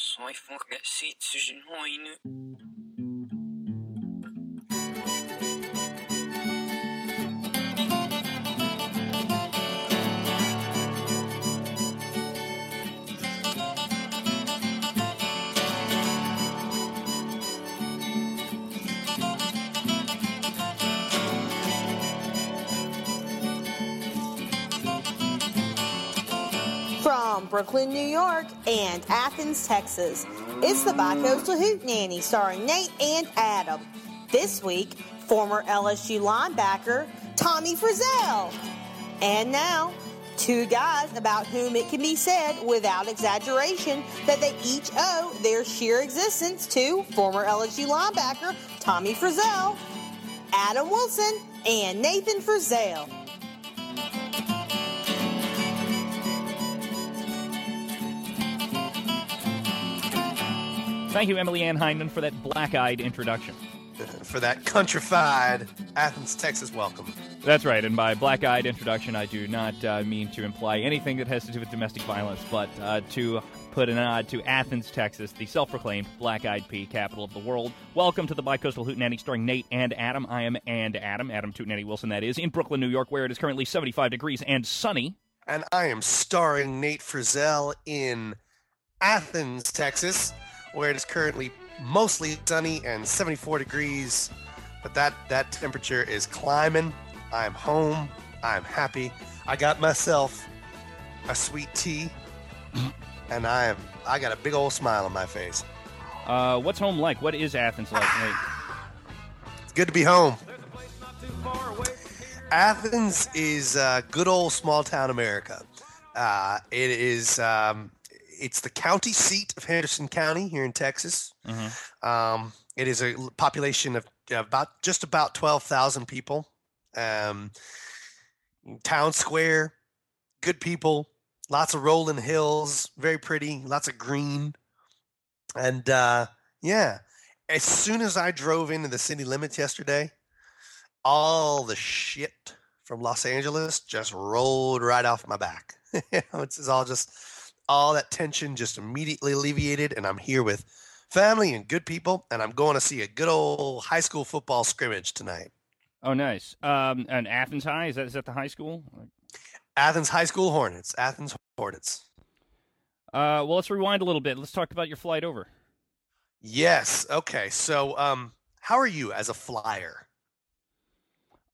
Sai fora sites noin. Brooklyn, New York, and Athens, Texas, it's the Bicoastal Hootenanny starring Nate and Adam. This week, former LSU linebacker Tommy Frizzell. And now, two guys about whom it can be said without exaggeration that they each owe their sheer existence to former LSU linebacker Tommy Frizzell, Adam Wilson, and Nathan Frizzell. Thank you, Emily Ann Hyndman, for that black-eyed introduction. for that countrified Athens, Texas welcome. That's right, and by black-eyed introduction, I do not uh, mean to imply anything that has to do with domestic violence, but uh, to put a nod to Athens, Texas, the self-proclaimed black-eyed pea capital of the world. Welcome to the Bicoastal Hootenanny, starring Nate and Adam. I am and Adam, Adam Hootenanny Wilson, that is, in Brooklyn, New York, where it is currently 75 degrees and sunny. And I am starring Nate Frizzell in Athens, Texas, where it is currently mostly sunny and 74 degrees. But that, that temperature is climbing. I'm home. I'm happy. I got myself a sweet tea, and I am I got a big old smile on my face. Uh, what's home like? What is Athens like, Nate? It's good to be home. Athens is uh, good old small town America. Uh, it is um, it's the county seat of Henderson County here in Texas. Um, it is a population of about just about twelve thousand people. Um, town square, good people, lots of rolling hills, very pretty, lots of green, and uh, yeah. As soon as I drove into the city limits yesterday, all the shit from Los Angeles just rolled right off my back. You know, it's it's all just all that tension just immediately alleviated, and I'm here with family and good people, and I'm going to see a good old high school football scrimmage tonight. Oh, nice. Um, and Athens High is that is that the high school? Athens High School Hornets. Athens Hornets. Uh, well, let's rewind a little bit. Let's talk about your flight over. Yes. Okay. So, um, how are you as a flyer?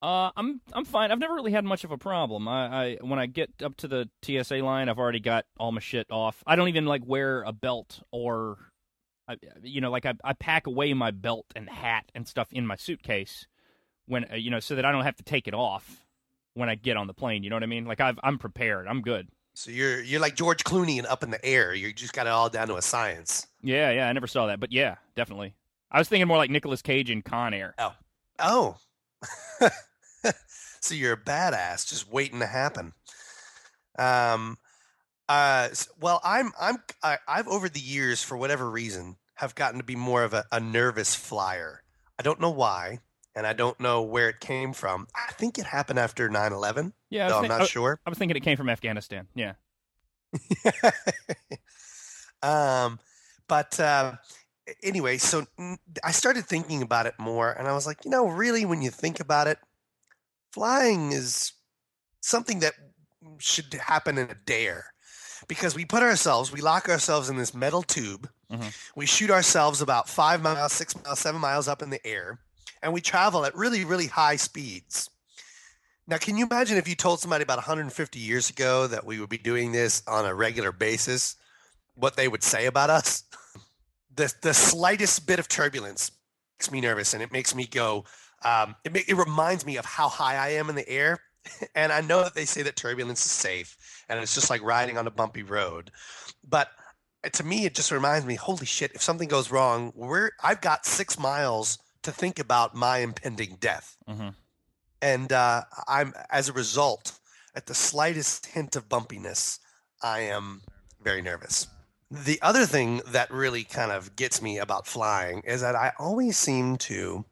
Uh, I'm I'm fine. I've never really had much of a problem. I, I when I get up to the TSA line, I've already got all my shit off. I don't even like wear a belt or, I, you know, like I I pack away my belt and hat and stuff in my suitcase when uh, you know so that I don't have to take it off when I get on the plane. You know what I mean? Like I've I'm prepared. I'm good. So you're you're like George Clooney and up in the air. You just got it all down to a science. Yeah, yeah. I never saw that, but yeah, definitely. I was thinking more like Nicolas Cage in Con Air. Oh, Oh. so you're a badass just waiting to happen. Um uh well I'm I'm I, I've over the years for whatever reason have gotten to be more of a, a nervous flyer. I don't know why and I don't know where it came from. I think it happened after 9/11. Yeah, I was though I'm not I- sure. I was thinking it came from Afghanistan. Yeah. um, but uh, anyway, so I started thinking about it more, and I was like, you know, really, when you think about it, flying is something that should happen in a dare because we put ourselves, we lock ourselves in this metal tube, Mhm. we shoot ourselves about five miles, six miles, seven miles up in the air, and we travel at really, really high speeds. Now, can you imagine if you told somebody about 150 years ago that we would be doing this on a regular basis, what they would say about us? The, the slightest bit of turbulence makes me nervous and it makes me go, um, it, it reminds me of how high I am in the air. And I know that they say that turbulence is safe and it's just like riding on a bumpy road. But uh, to me, it just reminds me, holy shit, if something goes wrong, we're, I've got six miles to think about my impending death hmm and uh, I'm as a result, at the slightest hint of bumpiness, I am very nervous. The other thing that really kind of gets me about flying is that I always seem to.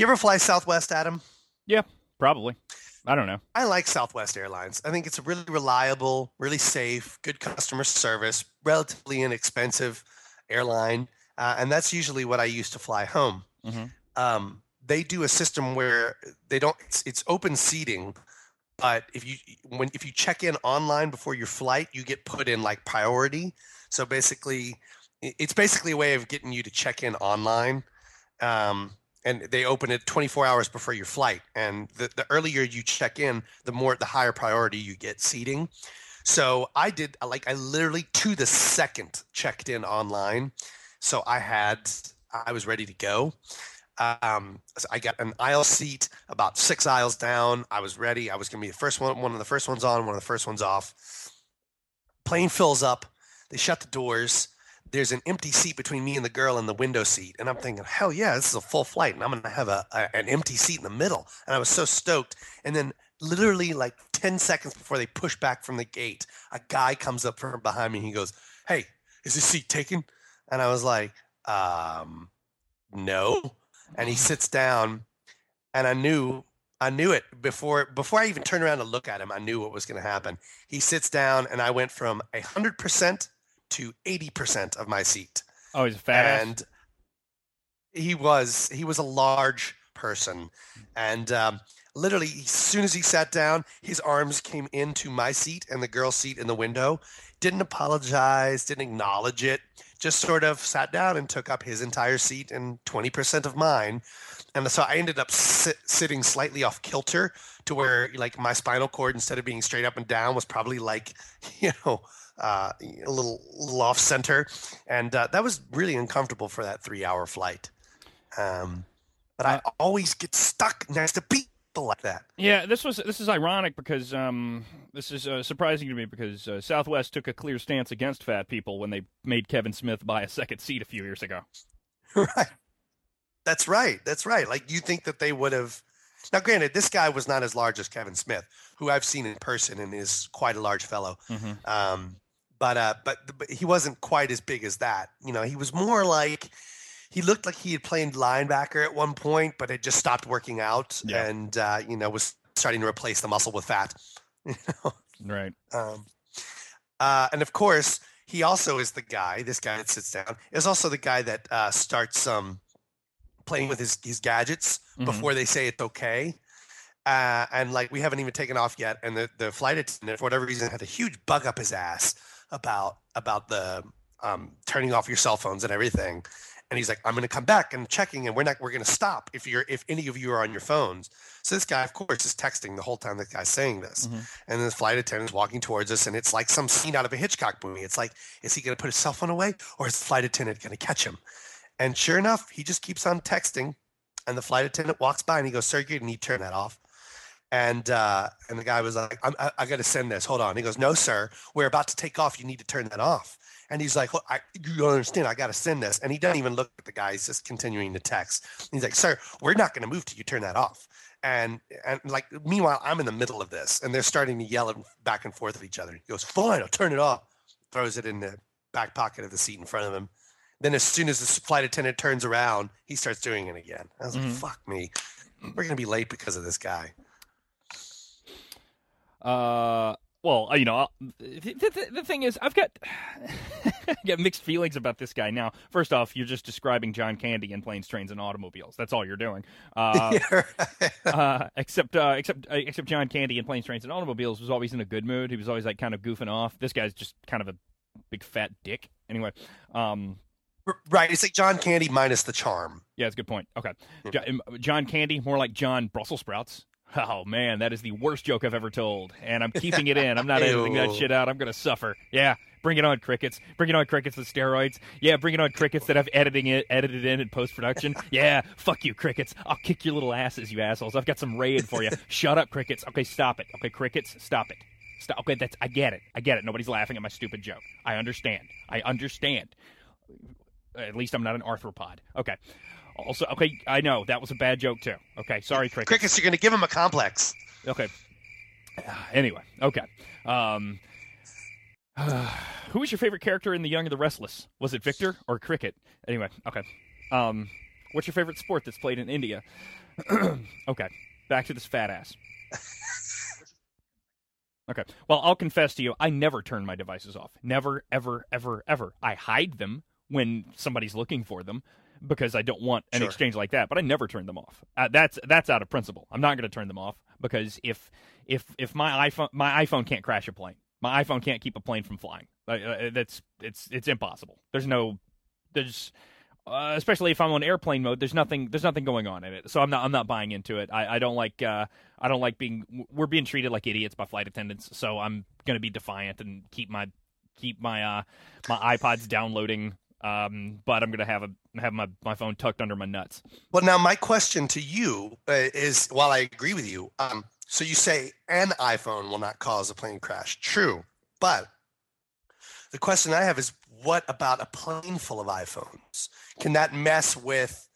You ever fly Southwest, Adam? Yeah, probably. I don't know. I like Southwest Airlines. I think it's a really reliable, really safe, good customer service, relatively inexpensive. airline, uh, and that's usually what I use to fly home. Mm-hmm. Um, they do a system where they don't. It's, it's open seating, but if you when if you check in online before your flight, you get put in like priority. So basically, it's basically a way of getting you to check in online. Um, and they open it 24 hours before your flight. And the, the earlier you check in, the more the higher priority you get seating. So I did like I literally to the second checked in online. So I had I was ready to go. Um, so I got an aisle seat about six aisles down. I was ready. I was going to be the first one, one of the first ones on, one of the first ones off. Plane fills up. They shut the doors. There's an empty seat between me and the girl in the window seat, and I'm thinking, hell yeah, this is a full flight, and I'm going to have a, a an empty seat in the middle. And I was so stoked. And then literally like 10 seconds before they push back from the gate, a guy comes up from behind me. And he goes, Hey, is this seat taken? And I was like, um, no. And he sits down and I knew I knew it before before I even turned around to look at him, I knew what was gonna happen. He sits down and I went from a hundred percent to eighty percent of my seat. Oh, he's a fat and he was he was a large person. And um, literally as soon as he sat down his arms came into my seat and the girl's seat in the window didn't apologize didn't acknowledge it just sort of sat down and took up his entire seat and 20% of mine. And so i ended up sit, sitting slightly off kilter to where like my spinal cord instead of being straight up and down was probably like you know uh, a little, little off center. And uh, that was really uncomfortable for that three hour flight. Um, but I always get stuck next to people like that. Yeah, this was this is ironic because um, this is uh, surprising to me because uh, Southwest took a clear stance against fat people when they made Kevin Smith buy a second seat a few years ago. Right. That's right. That's right. Like you think that they would have. Now, granted, this guy was not as large as Kevin Smith, who I've seen in person and is quite a large fellow. Mm-hmm. Um, but uh, but but he wasn't quite as big as that. You know, he was more like he looked like he had played linebacker at one point, but had just stopped working out Yeah. and uh, you know was starting to replace the muscle with fat. You know? Right. Um, uh, and of course, he also is the guy. This guy that sits down is also the guy that uh, starts um, playing with his his gadgets Mhm. before they say it's okay. Uh, and like we haven't even taken off yet, and the, the flight attendant for whatever reason had a huge bug up his ass about about the um, turning off your cell phones and everything. And he's like, "I'm going to come back and checking, and we're not we're going to stop if you're if any of you are on your phones." So this guy, of course, is texting the whole time the guy's saying this, Mhm. and the flight attendant's walking towards us, and it's like some scene out of a Hitchcock movie. It's like, is he going to put his cell phone away, or is the flight attendant going to catch him? And sure enough, he just keeps on texting, and the flight attendant walks by and he goes, "Sir, you need to turn that off." And uh, and the guy was like, I'm, "I, I got to send this. Hold on." He goes, "No, sir, we're about to take off. You need to turn that off." And he's like, "Well, I, "You don't understand. I got to send this." And he doesn't even look at the guy. He's just continuing to text. He's like, "Sir, we're not going to move till you turn that off." And and like meanwhile, I'm in the middle of this, and they're starting to yell back and forth at each other. He goes, "Fine, I'll turn it off." Throws it in the back pocket of the seat in front of him. Then as soon as the flight attendant turns around, he starts doing it again. I was Mhm. like, "Fuck me, we're gonna be late because of this guy." Uh, well, uh, you know, the, the, the thing is, I've got I got mixed feelings about this guy. Now, first off, you're just describing John Candy in planes, trains, and automobiles. That's all you're doing. Uh, uh, except, uh, except, uh, except John Candy in planes, trains, and automobiles was always in a good mood. He was always like kind of goofing off. This guy's just kind of a big fat dick. Anyway, um, right. It's like John Candy minus the charm. yeah, it's a good point. Okay. Jo- um, John Candy, more like John Brussels sprouts. Oh man, that is the worst joke I've ever told, and I'm keeping it in. I'm not editing that shit out. I'm gonna suffer. Yeah, bring it on, crickets. Bring it on, crickets with steroids. Yeah, bring it on, crickets that I've editing it, edited in in post production. Yeah, fuck you, crickets. I'll kick your little asses, you assholes. I've got some raid for you. Shut up, crickets. Okay, stop it. Okay, crickets, stop it. Stop. Okay, that's I get it. I get it. Nobody's laughing at my stupid joke. I understand. I understand. At least I'm not an arthropod. Okay. Also, okay, I know that was a bad joke too. Okay, sorry, crickets. Crickets, you're gonna give him a complex. Okay. Anyway, okay. Um, who was your favorite character in The Young and the Restless? Was it Victor or Cricket? Anyway, okay. Um, what's your favorite sport that's played in India? okay, back to this fat ass. Okay. Well, I'll confess to you, I never turn my devices off. Never, ever, ever, ever. I hide them when somebody's looking for them because I don't want an Sure. exchange like that. But I never turn them off. Uh, that's that's out of principle. I'm not going to turn them off because if if if my iPhone my iPhone can't crash a plane, my iPhone can't keep a plane from flying. Uh, uh, that's it's it's impossible. There's no there's uh, especially if I'm on airplane mode. There's nothing there's nothing going on in it. So I'm not I'm not buying into it. I, I don't like uh, I don't like being we're being treated like idiots by flight attendants. So I'm going to be defiant and keep my keep my uh my iPods downloading. Um, but I'm gonna have a have my, my phone tucked under my nuts. Well, now my question to you uh, is: While I agree with you, um, so you say an iPhone will not cause a plane crash. True, but the question I have is: What about a plane full of iPhones? Can that mess with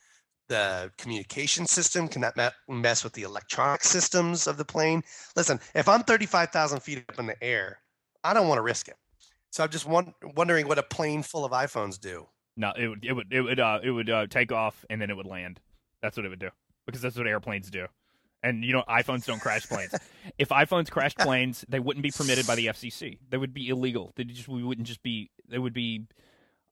the communication system? Can that mess with the electronic systems of the plane? Listen, if I'm 35,000 feet up in the air, I don't want to risk it. So I'm just won- wondering what a plane full of iPhones do. No, it would it would it would uh, it would uh, take off and then it would land. That's what it would do because that's what airplanes do. And you know, iPhones don't crash planes. if iPhones crashed planes, they wouldn't be permitted by the FCC. They would be illegal. They just we wouldn't just be. They would be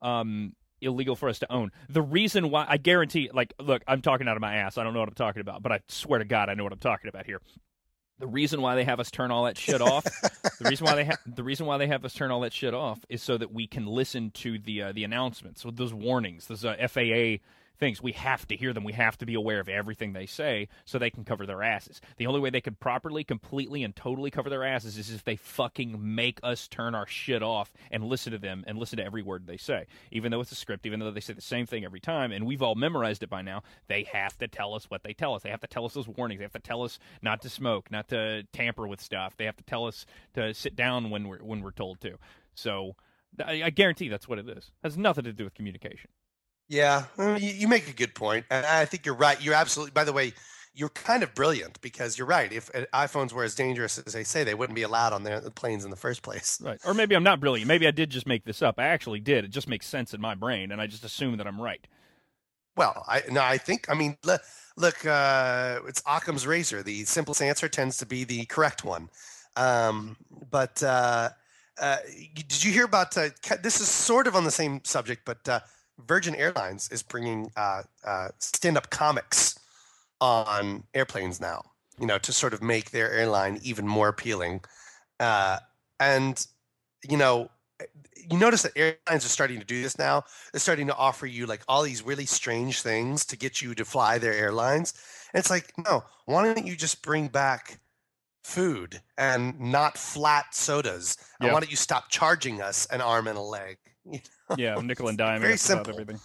um, illegal for us to own. The reason why I guarantee, like, look, I'm talking out of my ass. I don't know what I'm talking about, but I swear to God, I know what I'm talking about here. The reason why they have us turn all that shit off, the reason why they have the reason why they have us turn all that shit off is so that we can listen to the uh, the announcements, with those warnings, those uh, FAA things. We have to hear them. We have to be aware of everything they say so they can cover their asses. The only way they could properly, completely, and totally cover their asses is if they fucking make us turn our shit off and listen to them and listen to every word they say. Even though it's a script, even though they say the same thing every time, and we've all memorized it by now, they have to tell us what they tell us. They have to tell us those warnings. They have to tell us not to smoke, not to tamper with stuff. They have to tell us to sit down when we're when we're told to. So I, guarantee that's what it is. It has nothing to do with communication. Yeah, you, you make a good point, and I think you're right. You're absolutely. By the way, you're kind of brilliant because you're right. If uh, iPhones were as dangerous as they say, they wouldn't be allowed on their the planes in the first place. Right. Or maybe I'm not brilliant. Maybe I did just make this up. I actually did. It just makes sense in my brain, and I just assume that I'm right. Well, I no, I think. I mean, look, look uh, it's Occam's razor. The simplest answer tends to be the correct one. Um, but uh, uh, did you hear about? Uh, this is sort of on the same subject, but uh, Virgin Airlines is bringing uh, uh, stand-up comics on airplanes now. You know, to sort of make their airline even more appealing. Uh, and you know, you notice that airlines are starting to do this now. They're starting to offer you like all these really strange things to get you to fly their airlines. And it's like, no, why don't you just bring back food and not flat sodas? And Yeah. why don't you stop charging us an arm and a leg? Yeah, nickel and dime. Very simple. everything.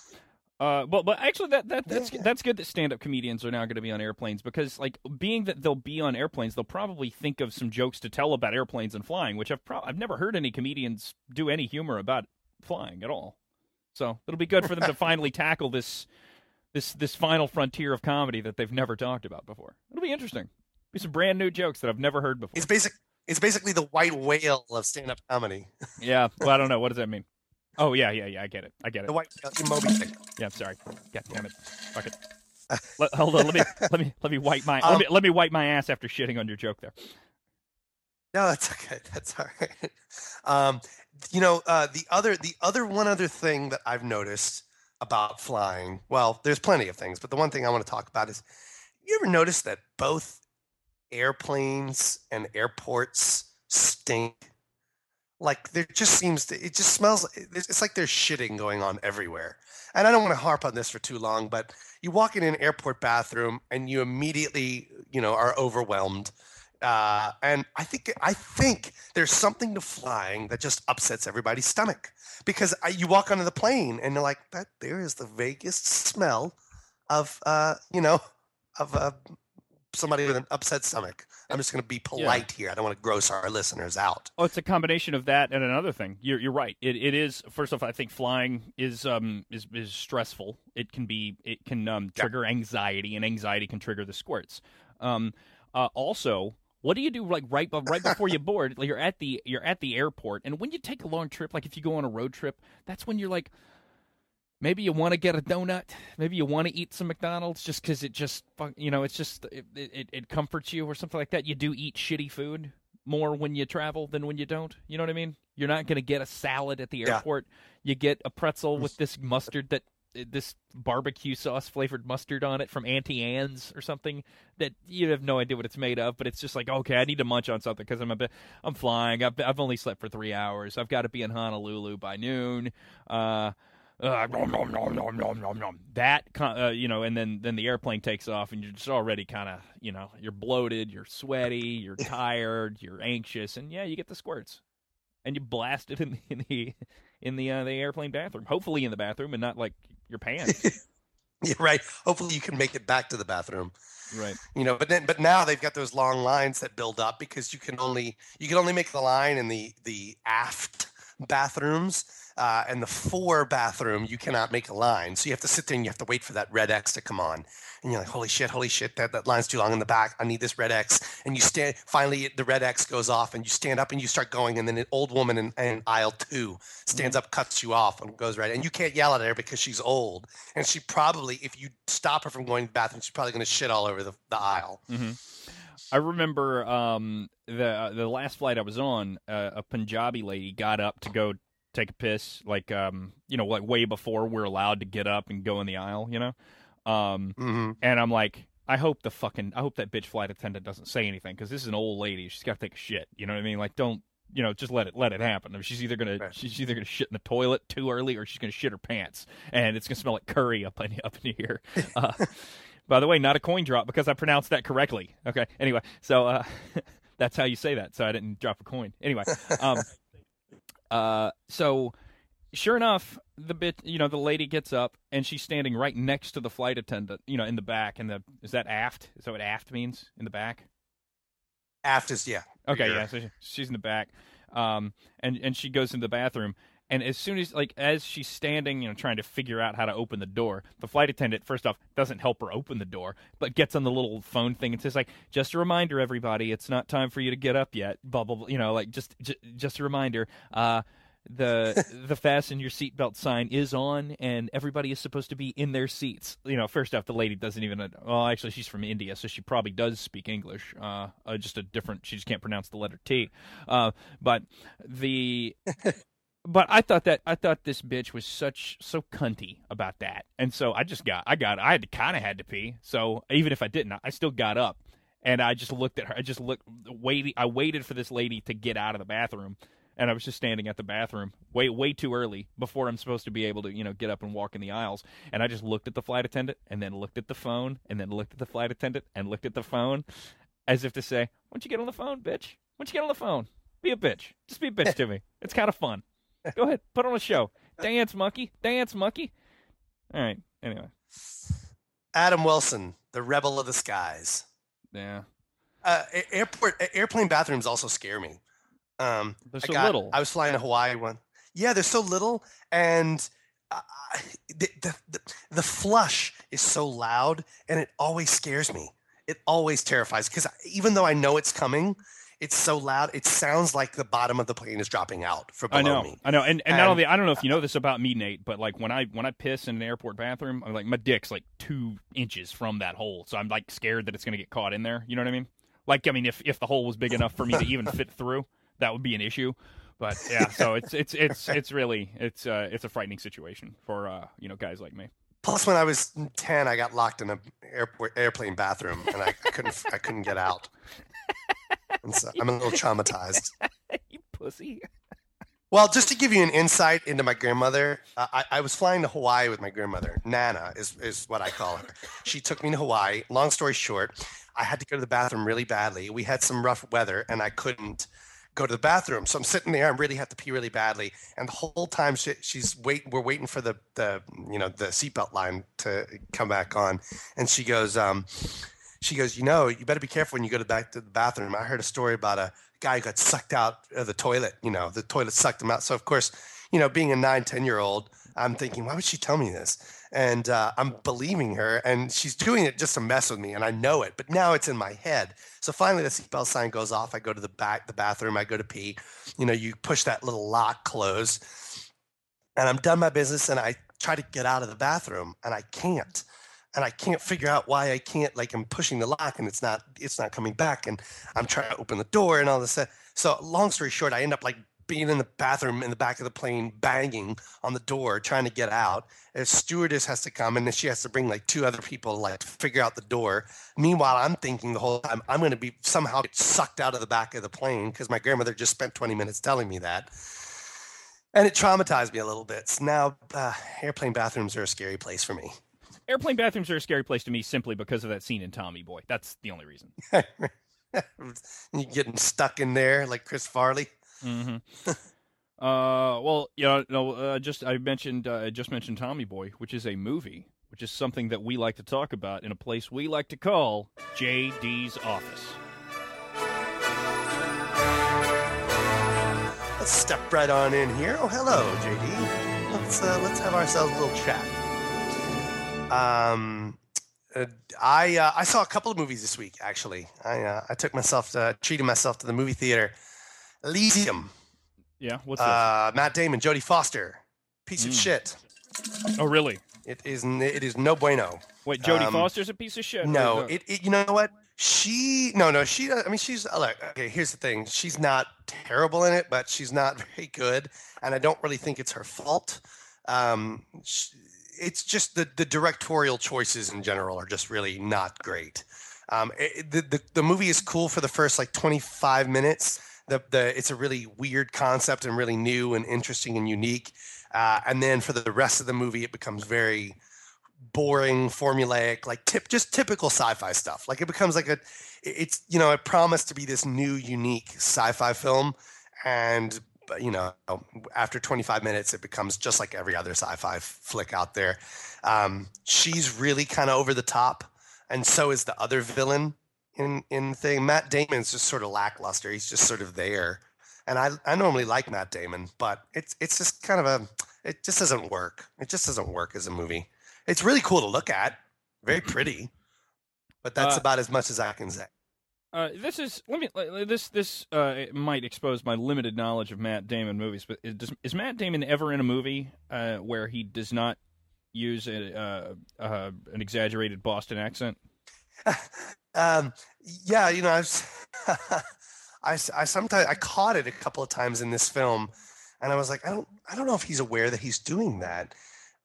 Uh, well, but actually, that, that that's Yeah. that's good that stand-up comedians are now going to be on airplanes because, like, being that they'll be on airplanes, they'll probably think of some jokes to tell about airplanes and flying, which I've pro- I've never heard any comedians do any humor about flying at all. So it'll be good for them to finally tackle this this this final frontier of comedy that they've never talked about before. It'll be interesting. Be some brand new jokes that I've never heard before. It's basic. It's basically the white whale of stand-up comedy. Yeah. Well, I don't know. What does that mean? Oh yeah, yeah, yeah. I get it. I get it. The white whale, Moby. Yeah, I'm sorry. God damn it. Fuck it. Let, hold on. Let me let me let me wipe my let Um, me let me wipe my ass after shitting on your joke there. No, that's okay. That's all right. Um, you know, uh, the other, the other one other thing that I've noticed about flying. Well, there's plenty of things, but the one thing I want to talk about is: you ever notice that both airplanes and airports stink? Like there just seems to. It just smells. It's like there's shitting going on everywhere. And I don't want to harp on this for too long, but you walk in an airport bathroom and you immediately, you know, are overwhelmed uh, and I think I think there's something to flying that just upsets everybody's stomach because I, you walk onto the plane and you're like, that there is the vaguest smell of uh, you know of uh, somebody with an upset stomach. I'm just going to be polite here. I don't want to gross our listeners out. Oh, it's a combination of that and another thing. You're you're right. It it is first off. I think flying is um is is stressful. It can be it can um Yeah. trigger anxiety, and anxiety can trigger the squirts. Um, uh, also. What do you do like right right before you board? Like you're at the you're at the airport, and when you take a long trip, like if you go on a road trip, that's when you're like, maybe you want to get a donut, maybe you want to eat some McDonald's, just because it just you know it's just it, it it comforts you or something like that. You do eat shitty food more when you travel than when you don't. You know what I mean? You're not going to get a salad at the Yeah. airport. You get a pretzel with this mustard that this barbecue sauce flavored mustard on it from Auntie Anne's or something that you have no idea what it's made of, but it's just like okay, I need to munch on something because I'm a bit, I'm flying. I've I've only slept for three hours. I've got to be in Honolulu by noon. Uh, uh, nom, nom, nom, nom, nom, nom, nom. That uh, you know, and then then the airplane takes off, and you're just already kind of you know you're bloated, you're sweaty, you're tired, you're anxious, and yeah, you get the squirts, and you blast it in the in the in the, uh, the airplane bathroom. Hopefully in the bathroom, and not like your pants. yeah, right. Hopefully you can make it back to the bathroom. Right. You know, but then but now they've got those long lines that build up because you can only you can only make the line in the the aft bathrooms uh, and the four bathroom you cannot make a line. So you have to sit there and you have to wait for that red x to come on. And you're like holy shit holy shit that, that line's too long in the back. I need this red x. And you stand finally the red x goes off and you stand up and you start going. And then an old woman in, in aisle two stands Mm-hmm. up cuts you off and goes right and you can't yell at her because she's old. And she probably if you stop her from going to the bathroom she's probably going to shit all over the, the aisle. Hmm I remember um, the the last flight I was on, uh, a Punjabi lady got up to go take a piss, like um, you know, like way before we're allowed to get up and go in the aisle, you know. Um, hmm and I'm like, I hope the fucking, I hope that bitch flight attendant doesn't say anything because this is an old lady. She's got to take a shit. You know what I mean? Like, don't, you know, just let it let it happen. I mean, she's either gonna Right. she's either gonna shit in the toilet too early or she's gonna shit her pants, and it's gonna smell like curry up in up in here. Uh, by the way, not a coin drop because I pronounced that correctly. Okay. Anyway, so uh, that's how you say that. So I didn't drop a coin. Anyway, um, uh, so sure enough, the bit, you know, the lady gets up and she's standing right next to the flight attendant, you know, in the back. And the is that aft? Is that what aft means in the back? aft is yeah Okay, Yeah. yeah. So she's in the back, um, and and she goes into the bathroom. And as soon as like as she's standing, you know, trying to figure out how to open the door, the flight attendant first off doesn't help her open the door, but gets on the little phone thing and says like, "Just a reminder, everybody, it's not time for you to get up yet." Blah blah. blah you know, like just j- just a reminder. Uh, the the fasten your seatbelt sign is on, and everybody is supposed to be in their seats. You know, first off, the lady doesn't even. Well, actually, she's from India, so she probably does speak English. Uh, uh just a different. She just can't pronounce the letter T. Uh, but the. But I thought that I thought this bitch was such so cunty about that, and so I just got I got I had to kind of had to pee. So even if I didn't, I still got up and I just looked at her. I just looked waiting. I waited for this lady to get out of the bathroom, and I was just standing at the bathroom way way too early before I'm supposed to be able to you know get up and walk in the aisles. And I just looked at the flight attendant, and then looked at the phone, and then looked at the flight attendant, and looked at the phone, as if to say, "Why don't you get on the phone, bitch? Why don't you get on the phone? Be a bitch. Just be a bitch to me. It's kind of fun. Go ahead, put on a show. Dance, monkey. Dance, monkey." All right. Anyway, adam wilson the rebel of the skies yeah, uh, airport airplane bathrooms also scare me. Um, they're I so got- little. I was flying to Hawaii one. Yeah, they're so little, and uh, the, the the the flush is so loud, and it always scares me. It always terrifies because even though I know it's coming, it's so loud. It sounds like the bottom of the plane is dropping out from I know, me. I know, and, and not only I don't know if you know this about me, Nate, but like when I when I piss in an airport bathroom, I'm like my dick's like two inches from that hole, so I'm like scared that it's gonna get caught in there. You know what I mean? Like I mean, if if the hole was big enough for me to even fit through, that would be an issue. But yeah, so it's it's it's it's really it's uh it's a frightening situation for uh you know guys like me. Plus, when I was ten, I got locked in a airport airplane bathroom, and I, I couldn't I couldn't get out. And so I'm a little traumatized. you pussy. Well, just to give you an insight into my grandmother, uh, I, I was flying to Hawaii with my grandmother. Nana is, is what I call her. She took me to Hawaii. Long story short, I had to go to the bathroom really badly. We had some rough weather and I couldn't go to the bathroom. So I'm sitting there. I really have to pee really badly. And the whole time she, she's wait, we're waiting for the, the, you know, the seatbelt line to come back on. And she goes, um, she goes, you know, you better be careful when you go to back to the bathroom. I heard a story about a guy who got sucked out of the toilet. You know, the toilet sucked him out. So of course, you know, being a nine, 10 year old, I'm thinking, why would she tell me this? And uh, I'm believing her, and she's doing it just to mess with me, and I know it. But now it's in my head. So finally, the seatbelt sign goes off. I go to the back, the bathroom. I go to pee. You know, you push that little lock close, and I'm done my business. And I try to get out of the bathroom, and I can't and I can't figure out why I can't. Like I'm pushing the lock and it's not it's not coming back, and I'm trying to open the door and all this. stuff. So long story short, I end up like being in the bathroom in the back of the plane, banging on the door, trying to get out. A stewardess has to come, and then she has to bring like two other people, like to figure out the door. Meanwhile, I'm thinking the whole time I'm going to be somehow get sucked out of the back of the plane because my grandmother just spent 20 minutes telling me that, and it traumatized me a little bit. So now, uh, airplane bathrooms are a scary place for me. Airplane bathrooms are a scary place to me simply because of that scene in Tommy Boy. That's the only reason. You're getting stuck in there like Chris Farley. Mm-hmm. uh, well, yeah, no, uh, just I mentioned, uh, I just mentioned Tommy Boy, which is a movie, which is something that we like to talk about in a place we like to call JD's office. Let's step right on in here. Oh, hello, JD. Let's uh, let's have ourselves a little chat. Um, uh, I uh, I saw a couple of movies this week. Actually, I uh, I took myself to, treated myself to the movie theater. Elysium. Yeah, what's uh, Matt Damon, Jodie Foster, piece Mm. of shit. Oh, really? It is. It is no bueno. Wait, Jodie Um, Foster's a piece of shit. No, it, it you know what? She no no she I mean she's uh, look okay here's the thing she's not terrible in it but she's not very good and I don't really think it's her fault. Um, sh it's just the the directorial choices in general are just really not great. Um, it, the, the the movie is cool for the first like 25 minutes. The the it's a really weird concept and really new and interesting and unique. Uh, and then for the rest of the movie, it becomes very boring, formulaic, like tip, just typical sci-fi stuff. Like it becomes like a, it's you know, it promised to be this new, unique sci-fi film, and you know, after 25 minutes, it becomes just like every other sci-fi flick out there. Um, she's really kind of over the top, and so is the other villain in in thing. Matt Damon's just sort of lackluster. He's just sort of there. And I, I normally like Matt Damon, but it's it's just kind of a it just doesn't work. It just doesn't work as a movie. It's really cool to look at, very pretty, but that's Uh, about as much as I can say. Uh, this is let me this this uh, might expose my limited knowledge of Matt Damon movies, but is, is Matt Damon ever in a movie uh, where he does not use a, uh, uh, an exaggerated Boston accent? um, yeah, you know, I've, I, I sometimes I caught it a couple of times in this film, and I was like, I don't, I don't know if he's aware that he's doing that.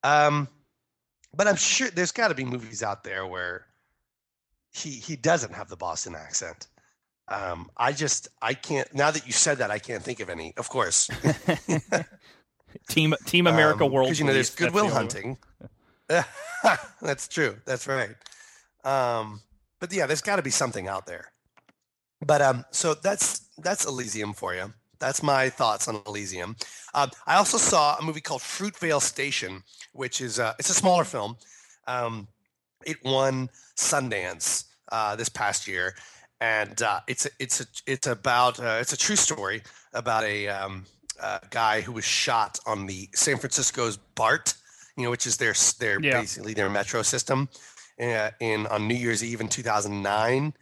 Um, but I'm sure there's got to be movies out there where he he doesn't have the Boston accent. Um, I just I can't. Now that you said that, I can't think of any. Of course, Team Team America um, World. because you know there's Goodwill the Hunting. that's true. That's right. Um, but yeah, there's got to be something out there. But um, so that's that's Elysium for you. That's my thoughts on Elysium. Um, I also saw a movie called Fruitvale Station, which is uh, it's a smaller film. Um, it won Sundance uh, this past year, and uh, it's a, it's a, it's about uh, it's a true story about a um, uh, guy who was shot on the San Francisco's BART, you know, which is their their Yeah. basically their metro system, uh, in on New Year's Eve in 2009,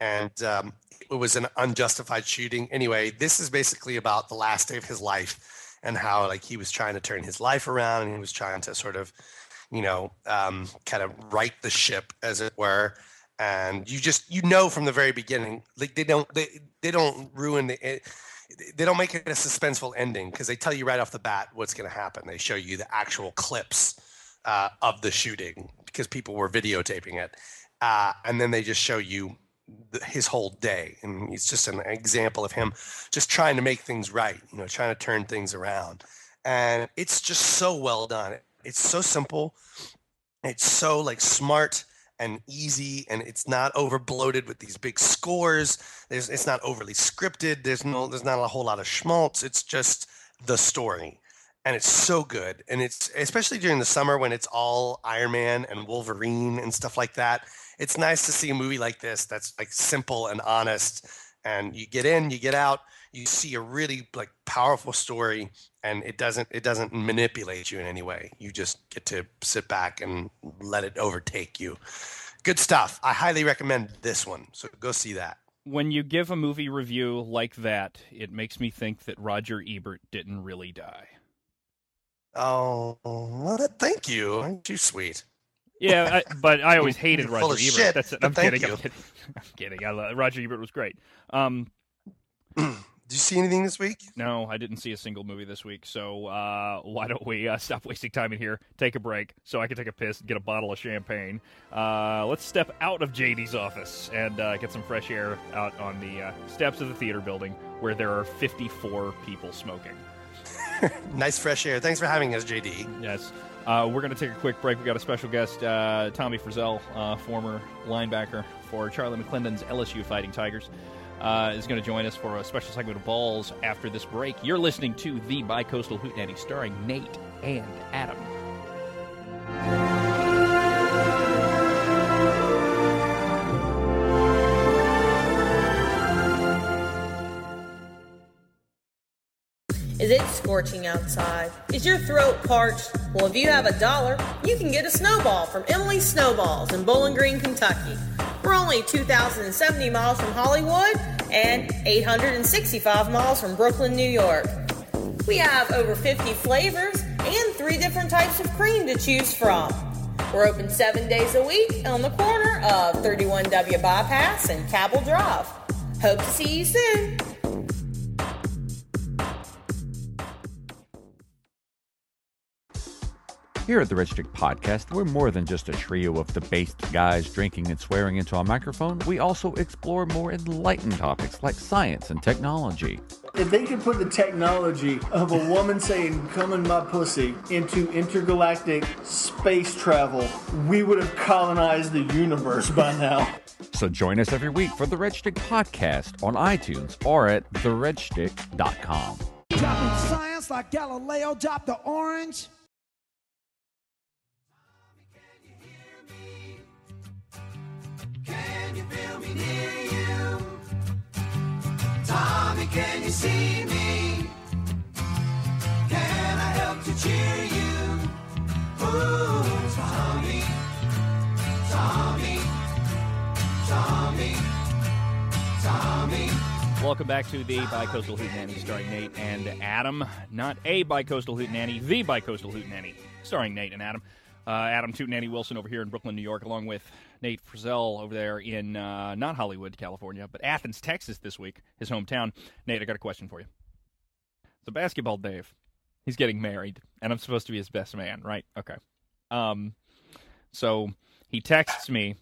and um, it was an unjustified shooting. Anyway, this is basically about the last day of his life and how like he was trying to turn his life around and he was trying to sort of, you know, um, kind of right the ship as it were. And you just you know from the very beginning, like they don't they they don't ruin the. It, they don't make it a suspenseful ending because they tell you right off the bat what's going to happen. They show you the actual clips uh, of the shooting because people were videotaping it, uh, and then they just show you the, his whole day, and it's just an example of him just trying to make things right, you know, trying to turn things around, and it's just so well done. It's so simple, it's so like smart and easy, and it's not over bloated with these big scores. There's, it's not overly scripted. There's no, there's not a whole lot of schmaltz. It's just the story and it's so good. And it's especially during the summer when it's all Iron Man and Wolverine and stuff like that. It's nice to see a movie like this that's like simple and honest. And you get in, you get out, you see a really like powerful story, and it doesn't it doesn't manipulate you in any way. You just get to sit back and let it overtake you. Good stuff. I highly recommend this one. So go see that. When you give a movie review like that, it makes me think that Roger Ebert didn't really die. Oh, well, thank you. Aren't you sweet? Yeah, I, but I always hated Roger Ebert. shit, That's it. I'm kidding, you. I'm kidding. I'm kidding. I love, Roger Ebert was great. Um, Did you see anything this week? No, I didn't see a single movie this week. So uh, why don't we uh, stop wasting time in here, take a break, so I can take a piss, get a bottle of champagne. Uh, let's step out of JD's office and uh, get some fresh air out on the uh, steps of the theater building where there are 54 people smoking. nice fresh air. Thanks for having us, JD. Yes. Uh, we're going to take a quick break. We've got a special guest, uh, Tommy Frizzell, uh, former linebacker for Charlie McClendon's LSU Fighting Tigers, uh, is going to join us for a special segment of Balls after this break. You're listening to The Bicoastal Hootenanny, starring Nate and Adam. Is it scorching outside? Is your throat parched? Well, if you have a dollar, you can get a snowball from Emily Snowballs in Bowling Green, Kentucky. We're only 2,070 miles from Hollywood and 865 miles from Brooklyn, New York. We have over 50 flavors and three different types of cream to choose from. We're open seven days a week on the corner of 31W Bypass and Cabell Drive. Hope to see you soon. Here at the Red Shtick Podcast, we're more than just a trio of debased guys drinking and swearing into a microphone. We also explore more enlightened topics like science and technology. If they could put the technology of a woman saying, come in my pussy, into intergalactic space travel, we would have colonized the universe by now. So join us every week for the Red Shtick Podcast on iTunes or at theredshtick.com. Dropping science like Galileo dropped the orange. You near you? Tommy, can you see me? Can I help to cheer you? Ooh, Tommy, Tommy, Tommy, Tommy. Welcome back to the Bicoastal Hootenanny, starring Nate and Adam. Not a Bicoastal Hootenanny, the Bicoastal Hootenanny, starring Nate and Adam. Uh, Adam Tootenanny Wilson over here in Brooklyn, New York, along with Nate Frizzell over there in uh, not Hollywood, California, but Athens, Texas this week, his hometown. Nate, I got a question for you. So, Basketball Dave, he's getting married, and I'm supposed to be his best man, right? Okay. Um, so he texts me.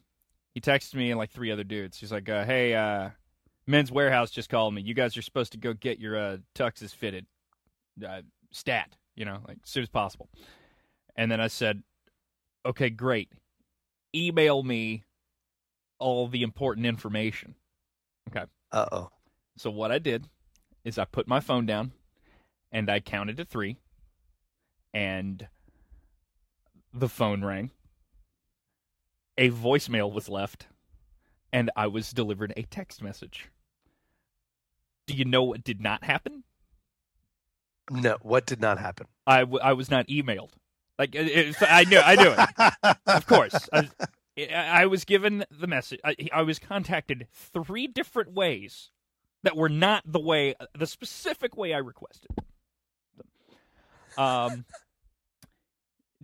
He texts me and like three other dudes. He's like, uh, "Hey, uh, Men's Warehouse just called me. You guys are supposed to go get your uh, tuxes fitted, uh, stat. You know, like as soon as possible." And then I said, "Okay, great. Email me all the important information." Okay. Uh oh. So what I did is I put my phone down and I counted to three, and the phone rang. A voicemail was left, and I was delivered a text message. Do you know what did not happen? No, what did not happen? I, w- I was not emailed. Like it, it- I knew I knew it. of course. I, I was given the message. I, I was contacted three different ways that were not the way, the specific way I requested. Um,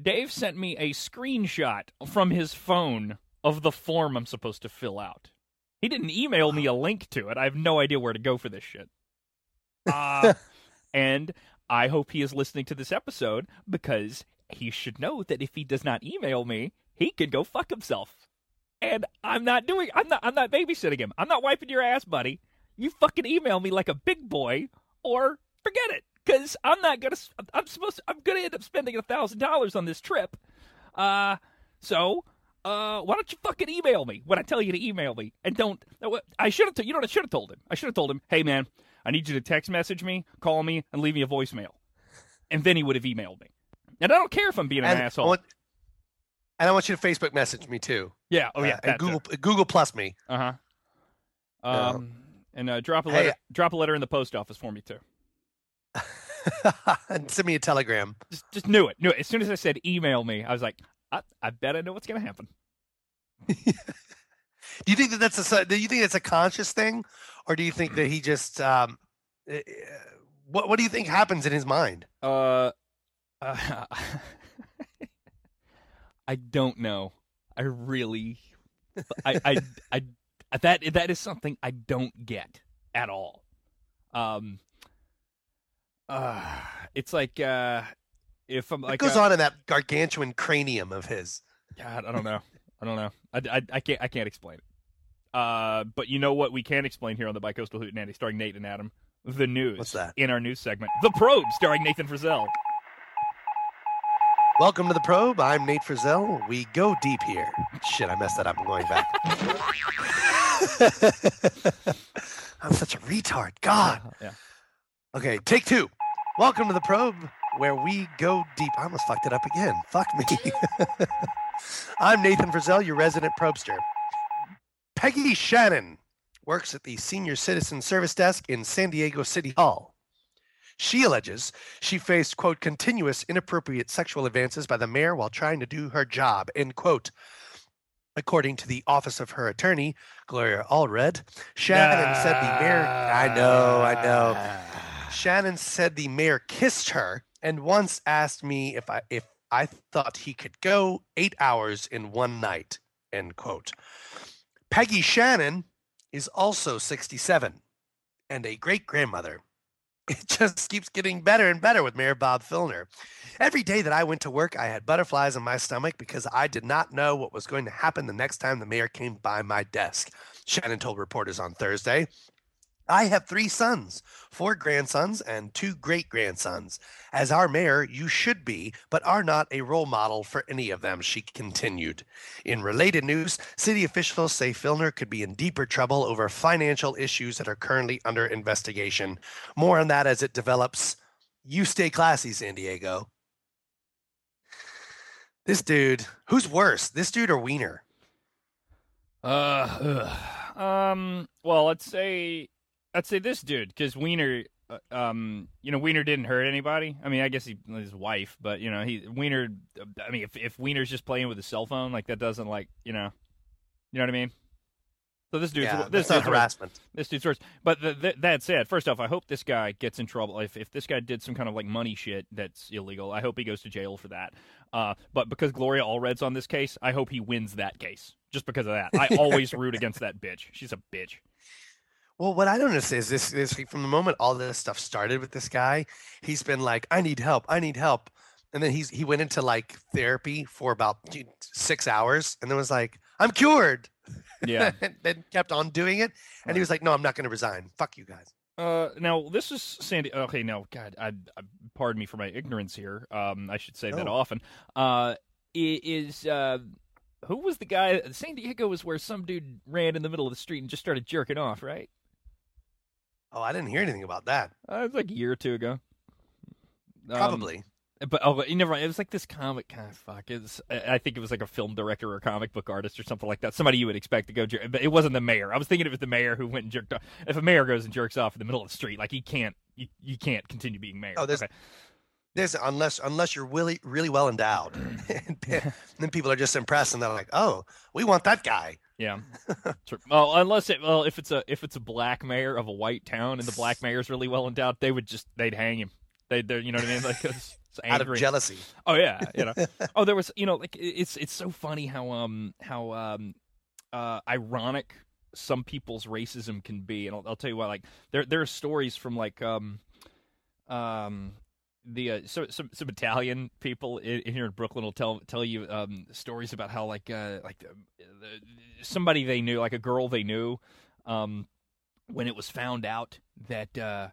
Dave sent me a screenshot from his phone of the form I'm supposed to fill out. He didn't email me a link to it. I have no idea where to go for this shit. Uh, and I hope he is listening to this episode because he should know that if he does not email me, he can go fuck himself. And I'm not doing I'm not I'm not babysitting him. I'm not wiping your ass, buddy. You fucking email me like a big boy or forget it cuz I'm not going to I'm supposed to, I'm going to end up spending a $1000 on this trip. Uh so uh, why don't you fucking email me when I tell you to email me? And don't. I should have. T- you know what I should have told him? I should have told him, "Hey man, I need you to text message me, call me, and leave me a voicemail." And then he would have emailed me. And I don't care if I'm being an asshole. I want, and I want you to Facebook message me too. yeah. Oh yeah. Uh, and that Google Google Plus me. Uh huh. Yeah. Um. And uh, drop a Hey, letter. drop a letter in the post office for me too. and send me a telegram. Just, just knew it. Knew it. As soon as I said email me, I was like, I, I bet I know what's gonna happen. Do you think that that's a do you think that's a conscious thing, or do you think that he just um, uh, what what do you think happens in his mind? Uh, uh I don't know. I really, I, I, I, that that is something I don't get at all. Um, uh, it's like uh, if I'm What like goes uh, on in that gargantuan cranium of his? God, I don't know. I don't know. I, I, I can't I can't explain it. Uh, but you know what we can explain here on the Bicoastal Hootenanny, starring Nate and Adam. The news. What's that? In our news segment, The Probe, starring Nathan Frizzell. Welcome to the probe. I'm Nate Frizzell. We go deep here. Shit, I messed that up. I'm going back. I'm such a retard. God. Uh-huh, yeah. Okay, take two. Welcome to the probe, where we go deep. I almost fucked it up again. Fuck me. I'm Nathan Frizzell, your resident probester. Peggy Shannon works at the Senior Citizen Service Desk in San Diego City Hall. She alleges she faced, quote, continuous inappropriate sexual advances by the mayor while trying to do her job, end quote. According to the office of her attorney, Gloria Allred, Shannon said the mayor. Ah. I know, I know. Shannon said the mayor kissed her and once asked me if I if I thought he could go eight hours in one night. End quote. Peggy Shannon is also 67 and a great grandmother. It just keeps getting better and better with Mayor Bob Filner. Every day that I went to work, I had butterflies in my stomach because I did not know what was going to happen the next time the mayor came by my desk. Shannon told reporters on Thursday. I have three sons, four grandsons, and two great grandsons. As our mayor, you should be, but are not a role model for any of them, she continued. In related news, city officials say Filner could be in deeper trouble over financial issues that are currently under investigation. More on that as it develops. You stay classy, San Diego. This dude, who's worse, this dude or Wiener? Uh, ugh. um. Well, let's say, let's say this dude, because Wiener, uh, um, you know, Wiener didn't hurt anybody. I mean, I guess he his wife, but you know, he Wiener. I mean, if if Wiener's just playing with his cell phone, like that doesn't like you know, you know what I mean. So this dude's Yeah, this dude's worse. harassment. This dude's worse. But the, the, that said, first off, I hope this guy gets in trouble. If if this guy did some kind of like money shit that's illegal, I hope he goes to jail for that. Uh, but because Gloria Allred's on this case, I hope he wins that case. Just because of that, I always root against that bitch. She's a bitch. Well, what I don't understand is this, this from the moment all this stuff started with this guy, he's been like, I need help, I need help. And then he's he went into like therapy for about six hours and then was like, I'm cured. Yeah. and then kept on doing it. And he was like, No, I'm not gonna resign. Fuck you guys. Uh, now this is Sandy. Okay, no, God, I, I pardon me for my ignorance here. Um, I should say that often. Uh, is uh, who was the guy? San Diego was where some dude ran in the middle of the street and just started jerking off, right? Oh, I didn't hear anything about that. Uh, it was like a year or two ago. Um, Probably. but oh, you never. It was like this comic kind of fuck. It's, I I think it was like a film director or comic book artist or something like that. Somebody you would expect to go jerk. But it wasn't the mayor. I was thinking it was the mayor who went and jerked off. If a mayor goes and jerks off in the middle of the street, like he can't, you, you can't continue being mayor. Oh, there's- Okay. There's unless unless you're really really well endowed. and then people are just impressed and they're like, Oh, we want that guy. Yeah. Sure. Well, unless it well, if it's a if it's a black mayor of a white town and the black mayor's really well endowed, they would just they'd hang him. They they you know what I mean? Like it's, it's Out of jealousy. Oh yeah, you know. oh, there was you know like it's it's so funny how um how um uh ironic some people's racism can be, and I'll, I'll tell you what. Like there there are stories from like um um the uh, so, some some Italian people in, in here in Brooklyn will tell tell you um stories about how like uh like the, the, somebody they knew like a girl they knew um when it was found out that uh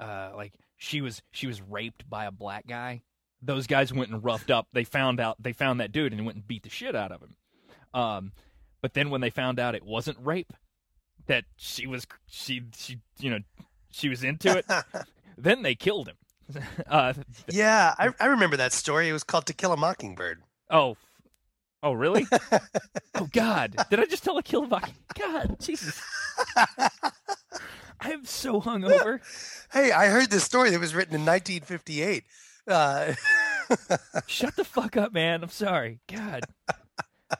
uh like she was she was raped by a black guy those guys went and roughed up. They found out they found that dude and went and beat the shit out of him. Um but then when they found out it wasn't rape that she was she she you know she was into it then they killed him uh yeah, I, I remember that story. It was called To Kill a Mockingbird. oh oh really oh god did i just tell a kill about god jesus i'm so hungover Hey, I heard this story that was written in 1958. Uh, Shut the fuck up, man. I'm sorry. God.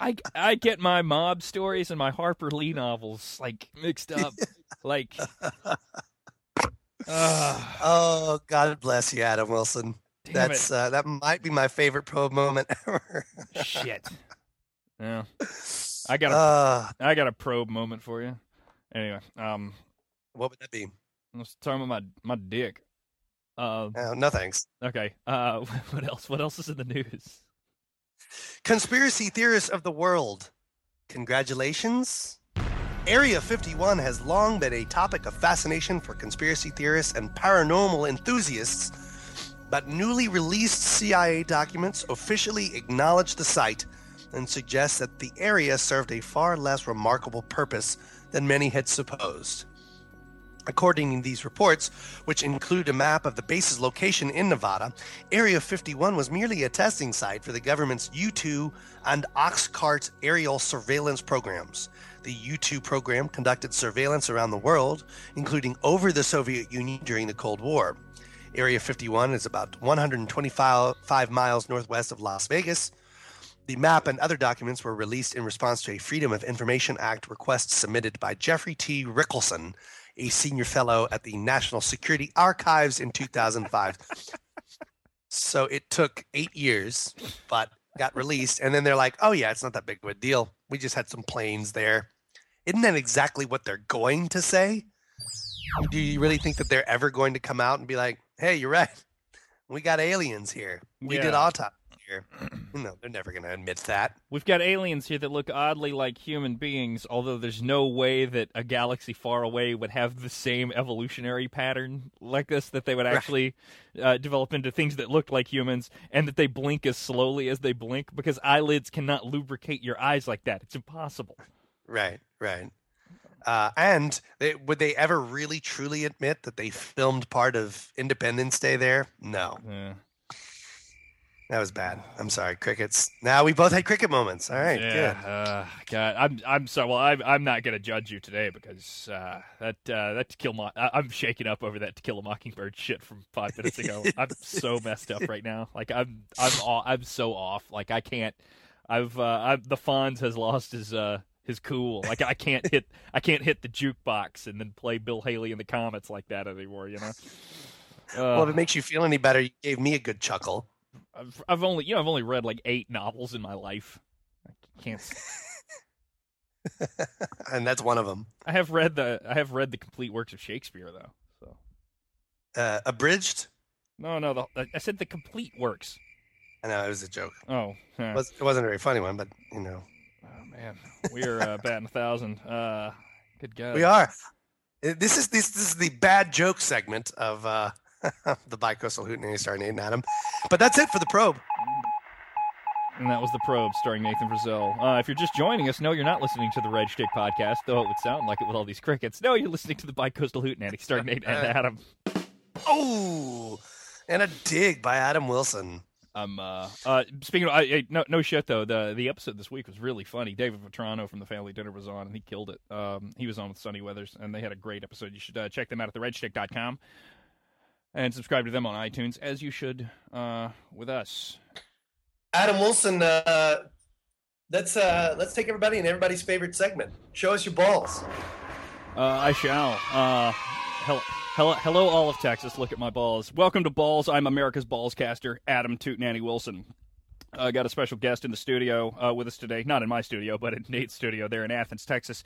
I, I get my mob stories and my Harper Lee novels like mixed up. Like, oh, God bless you, Adam Wilson. damn That's uh, that might be my favorite probe moment ever. Shit. Yeah. I got a uh, I got a probe moment for you. Anyway, um, what would that be? Let's talk about my my dick. Uh, Oh, no thanks. okay. Uh, what else? What else is in the news? Conspiracy theorists of the world, congratulations. Area 51 has long been a topic of fascination for conspiracy theorists and paranormal enthusiasts, but newly released CIA documents officially acknowledge the site and suggest that the area served a far less remarkable purpose than many had supposed. According to these reports, which include a map of the base's location in Nevada, Area 51 was merely a testing site for the government's U 2 and Oxcart aerial surveillance programs. The U 2 program conducted surveillance around the world, including over the Soviet Union during the Cold War. Area 51 is about 125 miles northwest of Las Vegas. The map and other documents were released in response to a Freedom of Information Act request submitted by Jeffrey T. Richelson, a senior fellow at the National Security Archives in 2005. so it took eight years, but got released. And then they're like, oh, yeah, it's not that big of a deal. We just had some planes there. Isn't that exactly what they're going to say? Do you really think that they're ever going to come out and be like, hey, you're right. We got aliens here. We did Yeah. autopsy here. no, they're never going to admit that. We've got aliens here that look oddly like human beings, although there's no way that a galaxy far away would have the same evolutionary pattern like this, that they would Right. actually uh, develop into things that look like humans, and that they blink as slowly as they blink, because eyelids cannot lubricate your eyes like that. It's impossible. Right, right. Uh, and they, would they ever really truly admit that they filmed part of Independence Day there? No, Yeah. that was bad. I'm sorry, crickets. Now we both had cricket moments. All right, yeah, good. uh, God, I'm I'm so well. I'm I'm not gonna judge you today because uh, that uh, that to kill Mo- I'm shaking up over that To Kill a Mockingbird shit from five minutes ago. I'm so messed up right now. Like I'm I'm all, I'm so off. Like I can't. I've uh, i the Fonz has lost his uh his cool. Like I can't hit I can't hit the jukebox and then play Bill Haley in the Comets like that anymore. You know. well, Uh, if it makes you feel any better, you gave me a good chuckle. I've, I've only you know I've only read like eight novels in my life. I can't. and that's one of them. I have read the I have read the complete works of Shakespeare though. So Uh, abridged? no, no, the, I said the complete works. I know it was a joke. Oh, huh. It, was, wasn't a very funny one, but you know, man, we are uh, batting a thousand. Uh, good God, we are. Uh, This is this, this is the bad joke segment of uh, the Bicoastal Hootenanny starring Nate and Adam. But that's it for the probe. And that was the probe starring Nathan Frizzell. Uh, if you're just joining us, no, you're not listening to the Red Shtick podcast, though it would sound like it with all these crickets. No, you're listening to the Bicoastal Hootenanny starring Nate and Adam. Oh, and a dig by Adam Wilson. Um, uh, uh, speaking of, I, I, no, no shit though. The the episode this week was really funny. David Vetrano from the Family Dinner was on, and he killed it. Um, he was on with Sunny Weathers, and they had a great episode. You should uh, check them out at theredshtick.com and subscribe to them on iTunes, as you should uh, with us. Adam Wilson, uh, let's uh, let's take everybody in everybody's favorite segment. Show us your balls. Uh, I shall. Uh, hello, hello, hello, all of Texas. Look at my balls. Welcome to Balls. I'm America's Balls caster, Adam Toot Nanny Wilson. I got a special guest in the studio uh, with us today. Not in my studio, but in Nate's studio there in Athens, Texas.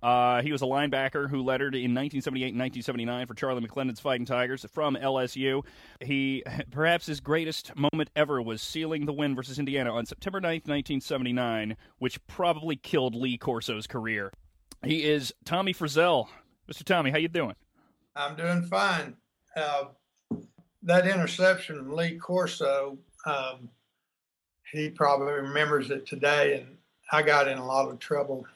Uh, he was a linebacker who lettered in 1978 and 1979 for Charlie McClendon's Fighting Tigers from LSU. He perhaps his greatest moment ever was sealing the win versus Indiana on September 9th, 1979, which probably killed Lee Corso's career. He is Tommy Frizzell. Mr. Tommy, how you doing? I'm doing fine. Uh, that interception from Lee Corso, um, he probably remembers it today, and I got in a lot of trouble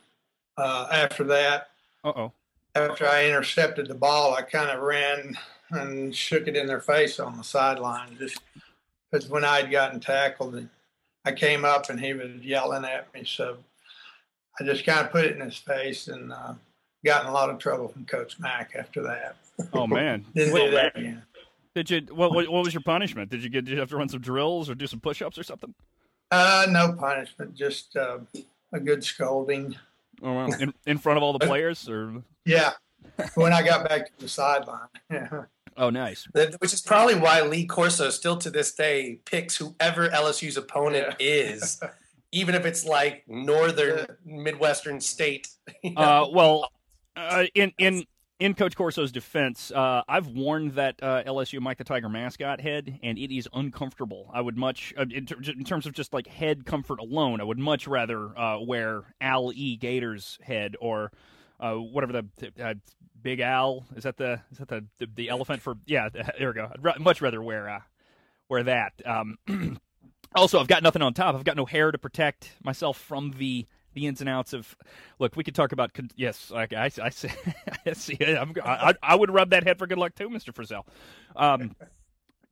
uh, after that. Uh oh. After I intercepted the ball, I kind of ran and shook it in their face on the sideline, just because when I had gotten tackled, I came up and he was yelling at me, so I just kind of put it in his face and uh, got in a lot of trouble from Coach Mack after that. Oh man. Didn't do that again. Did you? What, what? What was your punishment? Did you get? Did you have to run some drills or do some push-ups or something? Uh, no punishment, just uh, a good scolding. Oh, wow. in, in front of all the players, or Yeah, when I got back to the sideline. Yeah. oh, nice. Which is probably why Lee Corso still to this day picks whoever LSU's opponent is, even if it's like northern Midwestern state. you know? Uh, well, uh, in in in Coach Corso's defense, uh, I've worn that uh, LSU Mike the Tiger mascot head, and it is uncomfortable. I would much, uh, in, ter- in, terms of just like head comfort alone, I would much rather uh, wear Al E. Gator's head or uh, whatever the uh, Big Al is that the is that the the, the elephant for yeah there we go. I'd ra- much rather wear wear that. Um, also, I've got nothing on top. I've got no hair to protect myself from the the ins and outs of. Look, we could talk about. Yes, I, I, I see. I, see I'm, I, I would rub that head for good luck too, Mister Frizzell. Um,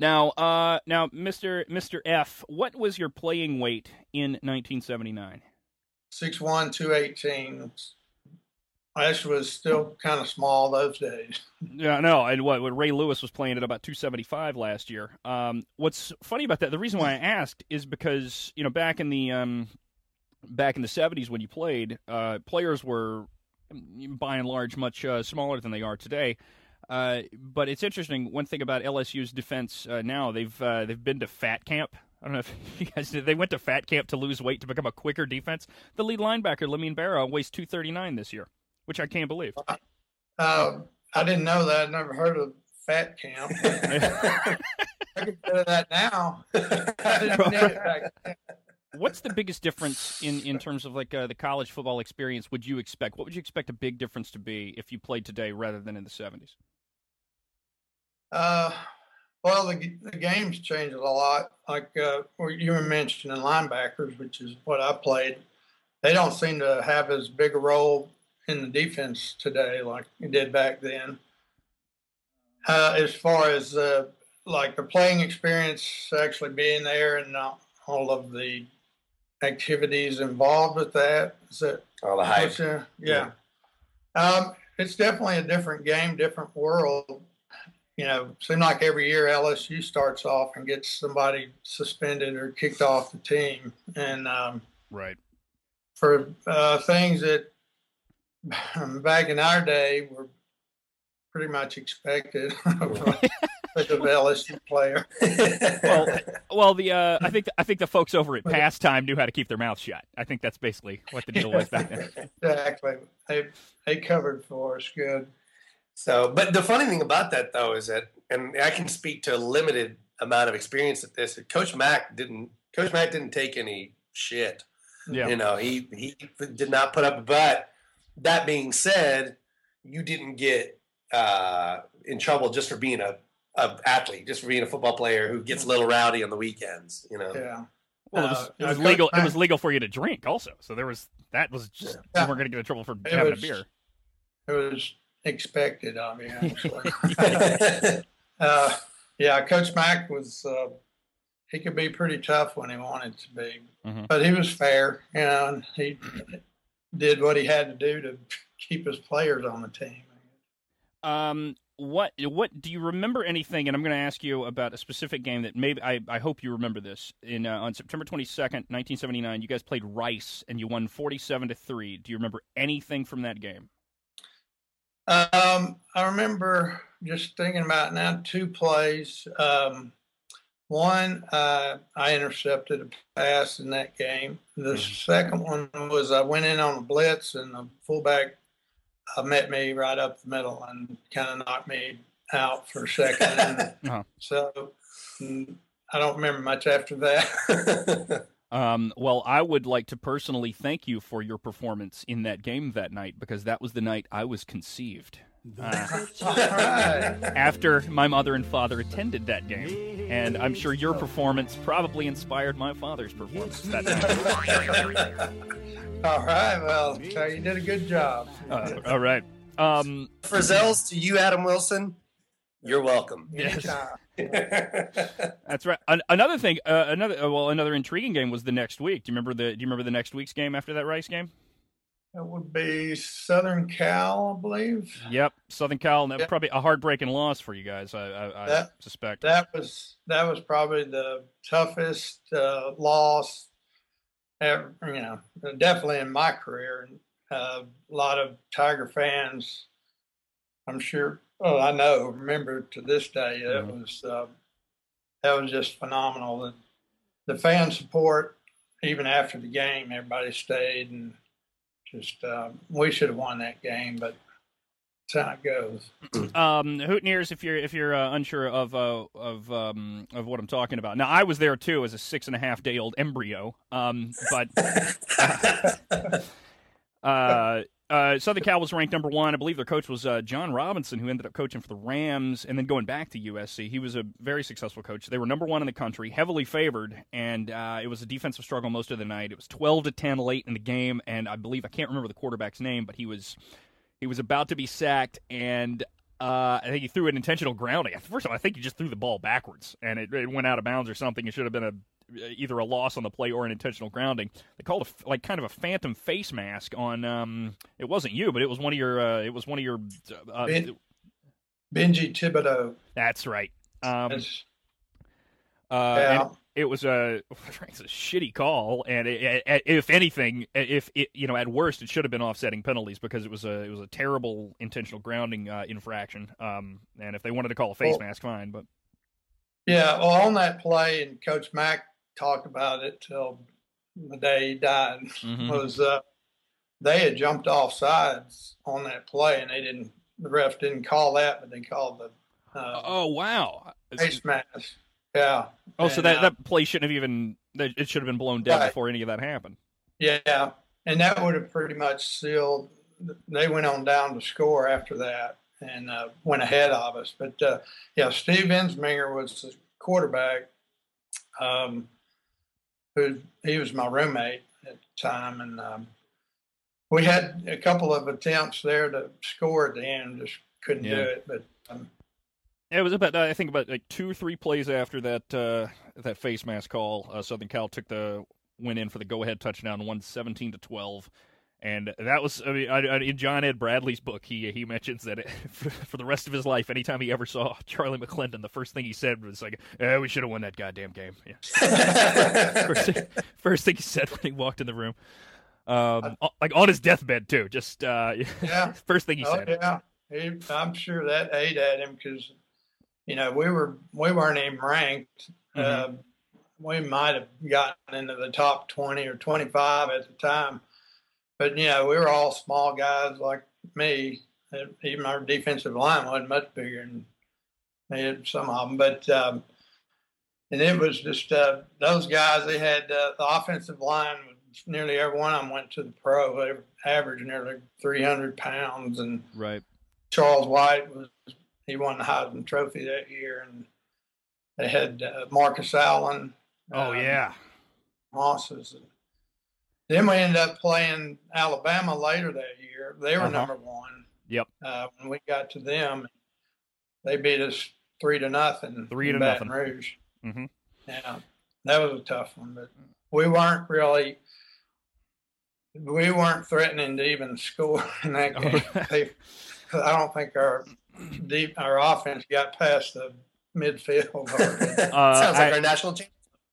now, uh, now, Mister Mister F, what was your playing weight in 1979? Six one, two eighteen. Ash was still kind of small those days. Yeah, no, and what, what Ray Lewis was playing at about 275 last year. Um, what's funny about that? The reason why I asked is because you know back in the um, back in the 70s when you played, uh, players were by and large much uh, smaller than they are today. Uh, but it's interesting. One thing about LSU's defense uh, now, they've uh, they've been to fat camp. I don't know if you guys did. They went to fat camp to lose weight to become a quicker defense. The lead linebacker, Lamin Barrow, weighs 239 this year, which I can't believe. Uh, I didn't know that. I never heard of fat camp. I could do that now. I didn't know that. What's the biggest difference in, in terms of like uh, the college football experience? Would you expect? What would you expect a big difference to be if you played today rather than in the seventies? Uh, well, the, the game's changed a lot. Like uh, you were mentioning linebackers, which is what I played. They don't seem to have as big a role in the defense today like it did back then. Uh, as far as uh, like the playing experience, actually being there and all of the activities involved with that, is that All the hype. What's, uh, yeah. Um, it's definitely a different game, different world. You know, seem like every year LSU starts off and gets somebody suspended or kicked off the team, and um, Right. for uh, things that back in our day were pretty much expected of a LSU player. Well, well, the uh, I think I think the folks over at Pastime knew how to keep their mouths shut. I think that's basically what the deal was back then. exactly. They they covered for us good. So, but the funny thing about that though is that, and I can speak to a limited amount of experience at this. Coach Mack didn't. Coach Mack didn't take any shit. Yeah. You know, he he did not put up a butt. That being said, you didn't get uh, in trouble just for being a, a athlete, just for being a football player who gets a little rowdy on the weekends. You know. Yeah. Well, it was, Uh, it was uh, legal. Coach It was legal for you to drink, also. So there was that was just Yeah. you weren't going to get in trouble for It having was- a beer. It was expected of me, actually. uh, yeah, Coach Mack was, uh, he could be pretty tough when he wanted to be, Mhm. but he was fair, you know, and he did what he had to do to keep his players on the team. Um, what what do you remember anything? And I'm going to ask you about a specific game that maybe I, I hope you remember this. In uh, on September 22nd, 1979, you guys played Rice and you won 47 to three. Do you remember anything from that game? Um, I remember just thinking about now two plays. Um, one, uh, I intercepted a pass in that game. The second one was I went in on a blitz and the fullback met me right up the middle and kind of knocked me out for a second. And Uh-huh. So mm, I don't remember much after that. Um, well, I would like to personally thank you for your performance in that game that night because that was the night I was conceived. Uh, after my mother and father attended that game, and I'm sure your performance probably inspired my father's performance that night. All right. Well, you did a good job. Uh, all right. Um, Frizzell's to you, Adam Wilson. You're welcome. Yes. Anytime. That's right. An- another thing, uh, another uh, well, another intriguing game was the next week. Do you remember the Do you remember the next week's game after that Rice game? That would be Southern Cal, I believe. Yep, Southern Cal. and that was probably a heartbreaking loss for you guys. I, I, I suspect. That was that was probably the toughest uh, loss ever. You know, definitely in my career. Uh, a lot of Tiger fans, I'm sure. Oh, I know. Remember to this day, that Mhm. was uh, that was just phenomenal. The, the fan support, even after the game, everybody stayed and just uh, we should have won that game, but How it goes. um, Hooteners, if you're if you're uh, unsure of uh, of um, of what I'm talking about. Now, I was there too as a six and a half day old embryo. Um, but uh, uh, Southern Cal was ranked number one. I believe their coach was uh, John Robinson, who ended up coaching for the Rams and then going back to USC. He was a very successful coach. They were number one in the country, heavily favored, and uh, it was a defensive struggle most of the night. It was 12 to 10 late in the game, and I believe I can't remember the quarterback's name, but he was he was about to be sacked, and uh, I think he threw an intentional grounding. First of all, I think he just threw the ball backwards, and it, it went out of bounds or something. It should have been a either a loss on the play or an intentional grounding. They called a, like kind of a phantom face mask on. Um, it wasn't you, but it was one of your. Uh, it was one of your. Uh, Ben- Benji Thibodeau. that's right. Um, That's- uh, Yeah. It was a it's a shitty call, and it, it- if anything, if it, you know, at worst, it should have been offsetting penalties because it was a it was a terrible intentional grounding uh, infraction. Um, and if they wanted to call a face Well- mask, fine. But Yeah, well, on that play, and Coach Mack talked about it till the day he died. Mhm. Was uh, they had jumped off sides on that play, and they didn't. The ref didn't call that, but they called the uh, oh wow, face mask. Yeah. oh, so And, that uh, that play shouldn't have even it should have been blown dead Right. before any of that happened. Yeah, and that would have pretty much sealed. They went on down to score after that and uh, went ahead of us. But uh, yeah, Steve Ensminger was the quarterback. Um, who he was my roommate at the time, and um, we had a couple of attempts there to score at the end, just couldn't do it. But um, It was about I think about like two or three plays after that uh, that face mask call. Uh, Southern Cal took the went in for the go ahead touchdown, won seventeen to twelve. And that was I mean, I, I, in John Ed Bradley's book. He he mentions that it, for, for the rest of his life, anytime he ever saw Charlie McClendon, the first thing he said was like, eh, "We should have won that goddamn game." Yeah. first, thing, first thing he said when he walked in the room, um, like on his deathbed too. Just uh, Yeah. first thing he oh said. yeah, he, I'm sure that ate at him because you know we were we weren't even ranked. Mhm. Uh, we might have gotten into the top 20 or 25 at the time, but you know we were all small guys like me. Even our defensive line wasn't much bigger than had some of them, but. Um, and it was just uh, those guys. They had uh, the offensive line. Nearly every one of them went to the pro. They averaged nearly 300 pounds, and Right. Charles White was he won the Heisman Trophy that year, and they had uh, Marcus Allen. Oh um, yeah. Mosses. Then we ended up playing Alabama later that year. They were Uh-huh. number one. Yep. Uh, when we got to them, they beat us three to nothing. Three to Baton nothing. Rouge. Mhm. Yeah, that was a tough one, but we weren't really. We weren't threatening to even score in that game. They, I don't think our deep our offense got past the midfield. Uh, Sounds like I- our national champion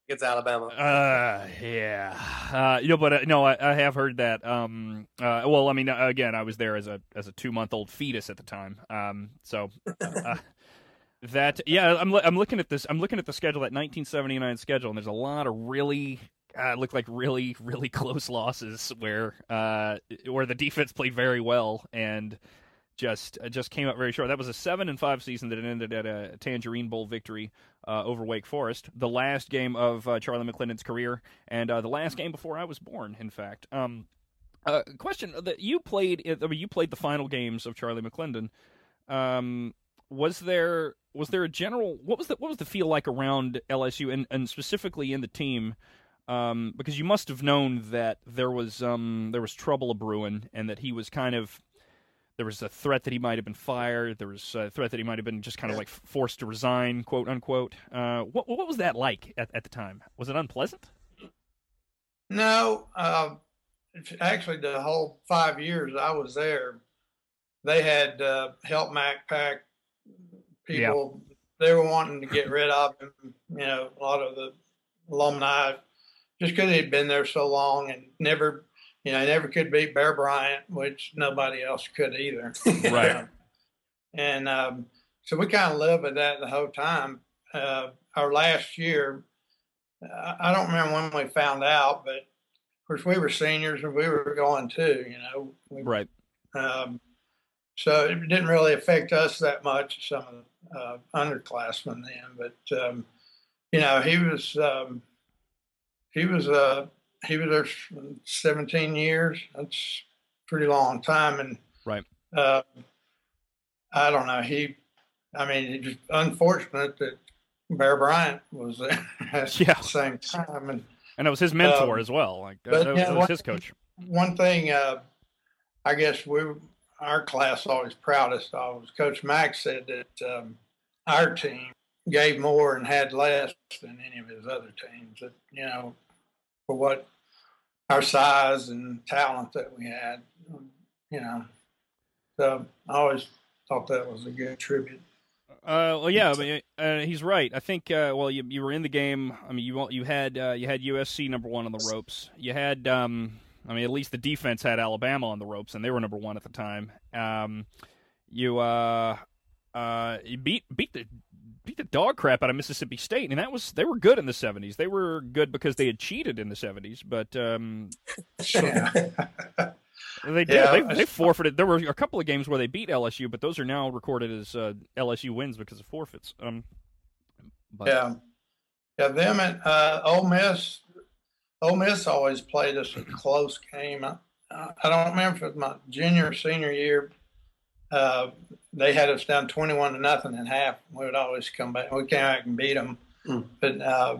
against Alabama. Uh, yeah. Uh, you know, but uh, no, I, I have heard that. Um, uh, well, I mean, uh, again, I was there as a as a two month old fetus at the time. Um, so uh, that yeah, I'm I'm looking at this. I'm looking at the schedule, that 1979 schedule, and there's a lot of really. Uh, look like really, really close losses where uh, where the defense played very well and just uh, just came up very short. That was a seven and five season that ended at a Tangerine Bowl victory uh, over Wake Forest, the last game of uh, Charlie McClendon's career, and uh, the last game before I was born. In fact, um, uh, question that you played. I mean, you played the final games of Charlie McClendon. Um, was there was there a general what was the what was the feel like around LSU and, and specifically in the team? Um, because you must have known that there was um, there was trouble a brewing, and that he was kind of there was a threat that he might have been fired. There was a threat that he might have been just kind of like forced to resign, quote unquote. Uh, what what was that like at, at the time? Was it unpleasant? No, uh, actually, the whole five years I was there, they had uh, help Mac Pack people. They were wanting to get rid of him. You know, a lot of the alumni, just because he'd been there so long and never, you know, I never could beat Bear Bryant, which nobody else could either. Right. and um, so we kind of lived with that the whole time. Uh, our last year, I I don't remember when we found out, but of course we were seniors and we were going too. You know, we, Right. um, so it didn't really affect us that much. Some of the uh, underclassmen then, but um, you know, he was um, he was uh, he was there 17 years. That's a pretty long time, and Right. uh, I don't know. He, I mean, it's just unfortunate that Bear Bryant was there at Yeah. the same time. And And it was his mentor Um, as well. Like but, that was, yeah, was one- his coach. one thing, uh, I guess we, our class always proudest of was Coach Mack said that um, our team gave more and had less than any of his other teams. That you know, for what our size and talent that we had, you know. So I always thought that was a good tribute. Uh, well, yeah, I mean, uh, he's right. I think. Uh, well, you you were in the game. I mean, you you had uh, you had USC number one on the ropes. You had, um, I mean, at least the defense had Alabama on the ropes, and they were number one at the time. Um, you uh, uh, you beat beat the beat the dog crap out of Mississippi State, and that was they were good in the seventies. They were good because they had cheated in the seventies, but um, they did. Yeah, they, they forfeited. There were a couple of games where they beat LSU, but those are now recorded as uh, LSU wins because of forfeits. Um, but, Yeah, yeah. Them and uh, Ole Miss. Ole Miss always played us a close game. I, I don't remember if it was my junior or senior year. Uh, they had us down twenty-one to nothing in half. We would always come back. We came back and beat them, Hmm. but uh,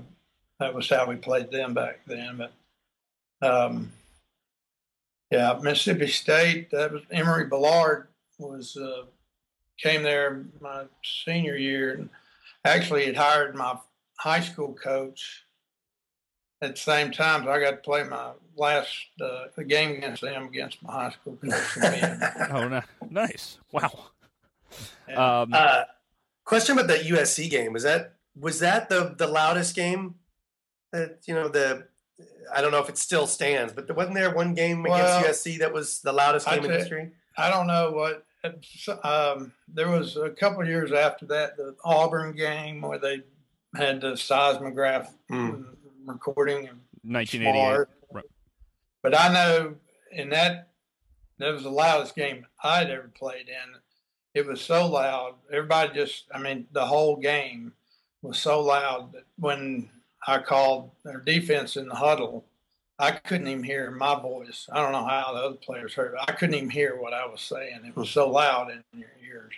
that was how we played them back then. But um, yeah, Mississippi State. That was Emory Bellard was uh, came there my senior year and actually had hired my high school coach at the same time. So I got to play my last uh, game against them against my high school coach. oh, no, nice! Wow. Yeah. Um, Uh, question about the USC game was that was that the the loudest game that you know the I don't know if it still stands, but wasn't there one game Well, against USC that was the loudest I game in history? I don't know what. Um, there was a couple of years after that, the Auburn game where they had the seismograph Hmm. recording and 1988. smart. Right. But I know in that that was the loudest game I'd ever played in. It was so loud. Everybody just I mean, the whole game was so loud that when I called their defense in the huddle, I couldn't even hear my voice. I don't know how the other players heard. it. I couldn't even hear what I was saying. It was so loud in your ears.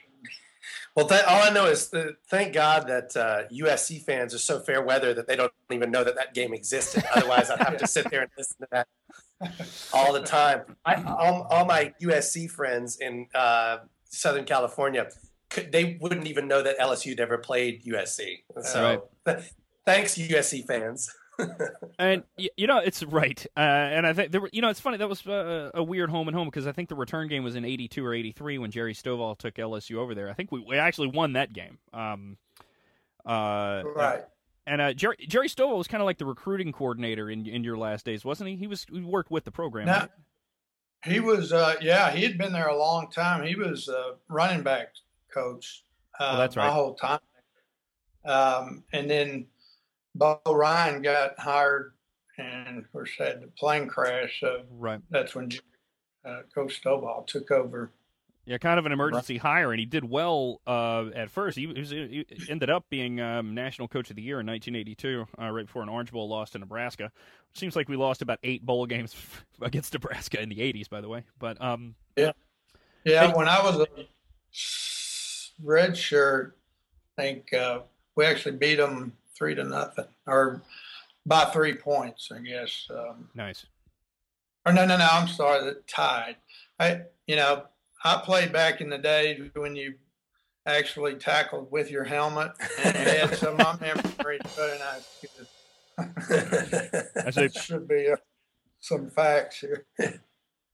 Well, th- all I know is that, thank God that uh, USC fans are so fair weather that they don't even know that that game existed. Otherwise, I'd have to sit there and listen to that all the time. I, all, all my USC friends in uh, Southern California, could, they wouldn't even know that LSU had ever played USC. So, th- thanks, USC fans. And you know it's right, uh, and I think there were. You know, it's funny that was uh, a weird home and home because I think the return game was in '82 or '83 when Jerry Stovall took LSU over there. I think we, we actually won that game. Um, uh, Right. And uh, Jerry Jerry Stovall was kind of like the recruiting coordinator in in your last days, wasn't he? He was he worked with the program. Right? He was, uh, yeah, he had been there a long time. He was uh, running back coach uh, Oh, that's my whole time. Um, and then Bo Rein got hired and, of course, had the plane crash. So Right. that's when uh, Coach Stovall took over. Yeah, kind of an emergency hire, and he did well uh, at first. He, was, he ended up being um, national coach of the year in 1982, uh, right before an Orange Bowl loss to Nebraska. Seems like we lost about eight bowl games against Nebraska in the 80s, by the way. But um, Yeah. Yeah, when I was a red shirt, I think uh, we actually beat them three to nothing, or by three points, I guess. Um, nice. or no, no, no. I'm sorry, that tied. I, you know, I played back in the day when you actually tackled with your helmet and head. so my memory is very nice. I should be uh, some facts here.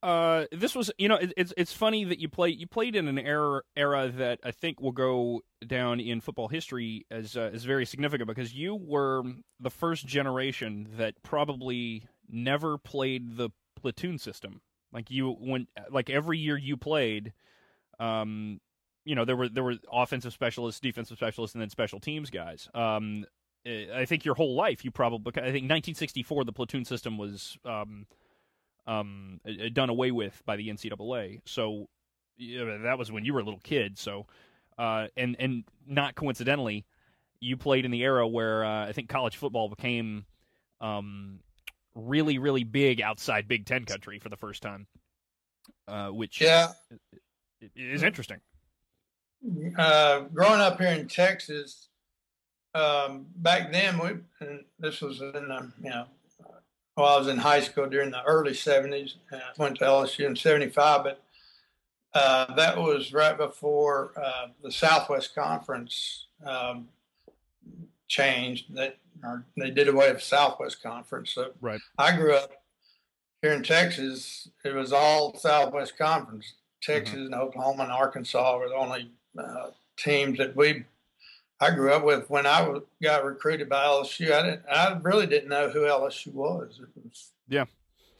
Uh, this was, you know, it, it's it's funny that you play you played in an era era that I think will go down in football history as uh, as very significant because you were the first generation that probably never played the platoon system. Like you when like every year you played, um, you know there were there were offensive specialists, defensive specialists, and then special teams guys. Um, I think your whole life you probably I think 1964 the platoon system was um um, uh, done away with by the NCAA. So yeah, that was when you were a little kid. So, uh, and and not coincidentally, you played in the era where uh, I think college football became um, really really big outside Big Ten country for the first time, uh, which Yeah. is interesting. uh, growing up here in Texas, um, back then we and this was in the you know while I was in high school during the early '70s. Uh, went to LSU in '75, but uh, that was right before uh, the Southwest Conference um, changed. That or they did away with Southwest Conference. So Right. I grew up here in Texas. It was all Southwest Conference. Texas and Oklahoma and Arkansas were the only uh, teams that we I grew up with. When I w- got recruited by LSU, I didn't. I really didn't know who LSU was. It was Yeah.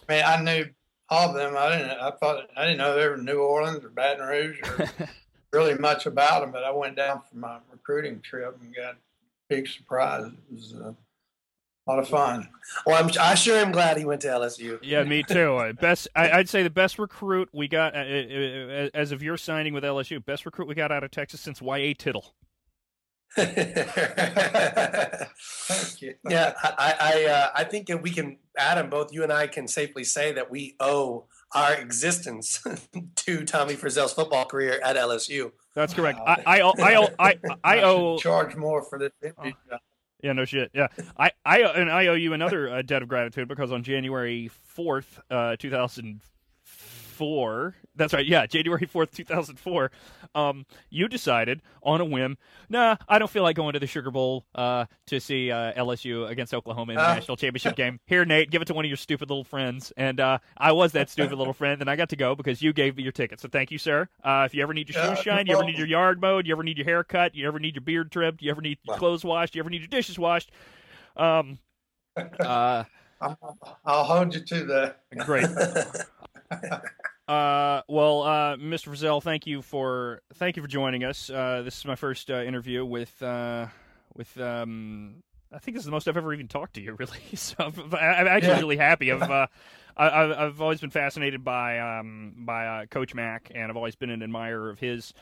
I mean, I knew all of them. I didn't. I thought I didn't know they were New Orleans or Baton Rouge or really much about them. But I went down for my recruiting trip and got big surprise. It was uh, a lot of fun. Well, I'm, I sure am glad he went to LSU. Yeah, me too. Uh, best, I, I'd say the best recruit we got uh, uh, as of your signing with LSU. Best recruit we got out of Texas since Y.A. Tittle. Thank you. Yeah, I I, uh, I think that we can, Adam, both you and I can safely say that we owe our existence to Tommy Frizzell's football career at LSU. That's correct. I, I, I, I, I should owe. charge more for this. Yeah, no shit. Yeah, I, I, and I owe you another uh, debt of gratitude because on January fourth, uh, two thousand four. That's right. Yeah, January fourth, two thousand four. Um, you decided on a whim. Nah, I don't feel like going to the Sugar Bowl uh, to see uh, LSU against Oklahoma in the Uh. national championship game. Here, Nate, give it to one of your stupid little friends. And uh, I was that stupid little friend, and I got to go because you gave me your ticket. So thank you, sir. Uh, if you ever need your shoes no shined, you ever need your yard mowed, you ever need your hair cut, you ever need your beard trimmed, you ever need your clothes washed, you ever need your dishes washed. Um, uh, I'll, I'll hold you to that. great. Uh, well, uh, Mr. Frizzell, thank you for thank you for joining us. Uh, this is my first uh, interview with uh, with. Um, I think this is the most I've ever even talked to you, really. So I'm, I'm actually Yeah. really happy. I've uh, I, I've I've always been fascinated by um, by uh, Coach Mack, and I've always been an admirer of his.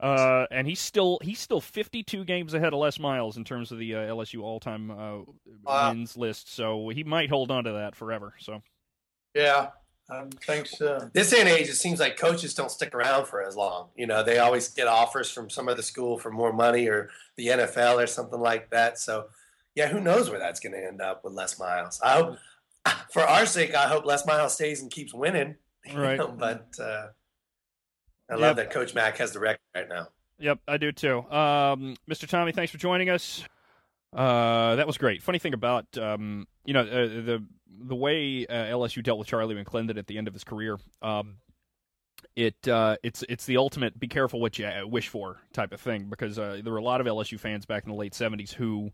Uh, and he's still he's still 52 games ahead of Les Miles in terms of the uh, LSU all time uh, wins list. So he might hold on to that forever. So Yeah, I think so. This day and age, it seems like coaches don't stick around for as long. You know, they always get offers from some other school for more money or the NFL or something like that. So, yeah, who knows where that's going to end up with Les Miles? I hope, for our sake, I hope Les Miles stays and keeps winning. Right. know, but uh, I Yep. love that Coach Mack has the record right now. Yep, I do too. Um, Mr. Tommy, thanks for joining us. Uh, that was great. Funny thing about um, you know uh, the the way uh, LSU dealt with Charlie McClendon at the end of his career. Um, it uh, it's it's the ultimate be careful what you uh, wish for type of thing because uh, there were a lot of LSU fans back in the late seventies who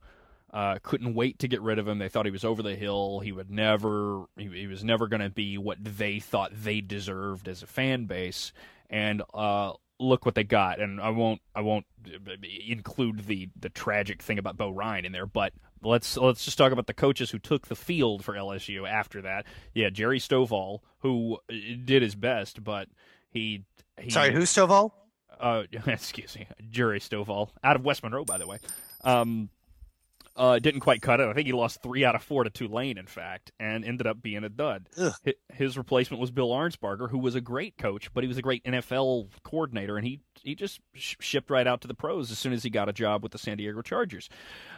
uh, couldn't wait to get rid of him. They thought he was over the hill. He would never he, he was never going to be what they thought they deserved as a fan base. And uh, look what they got. And I won't I won't uh, include the the tragic thing about Bo Rein in there, but let's let's just talk about the coaches who took the field for LSU after that. Yeah, Jerry Stovall, who uh, did his best, but he, he Sorry, who Stovall? uh, excuse me, Jerry Stovall, out of West Monroe, by the way. Um, uh, didn't quite cut it. I think he lost three out of four to Tulane, in fact, and ended up being a dud. Ugh. His replacement was Bill Arnsparger, who was a great coach, but he was a great NFL coordinator, and he he just sh- shipped right out to the pros as soon as he got a job with the San Diego Chargers.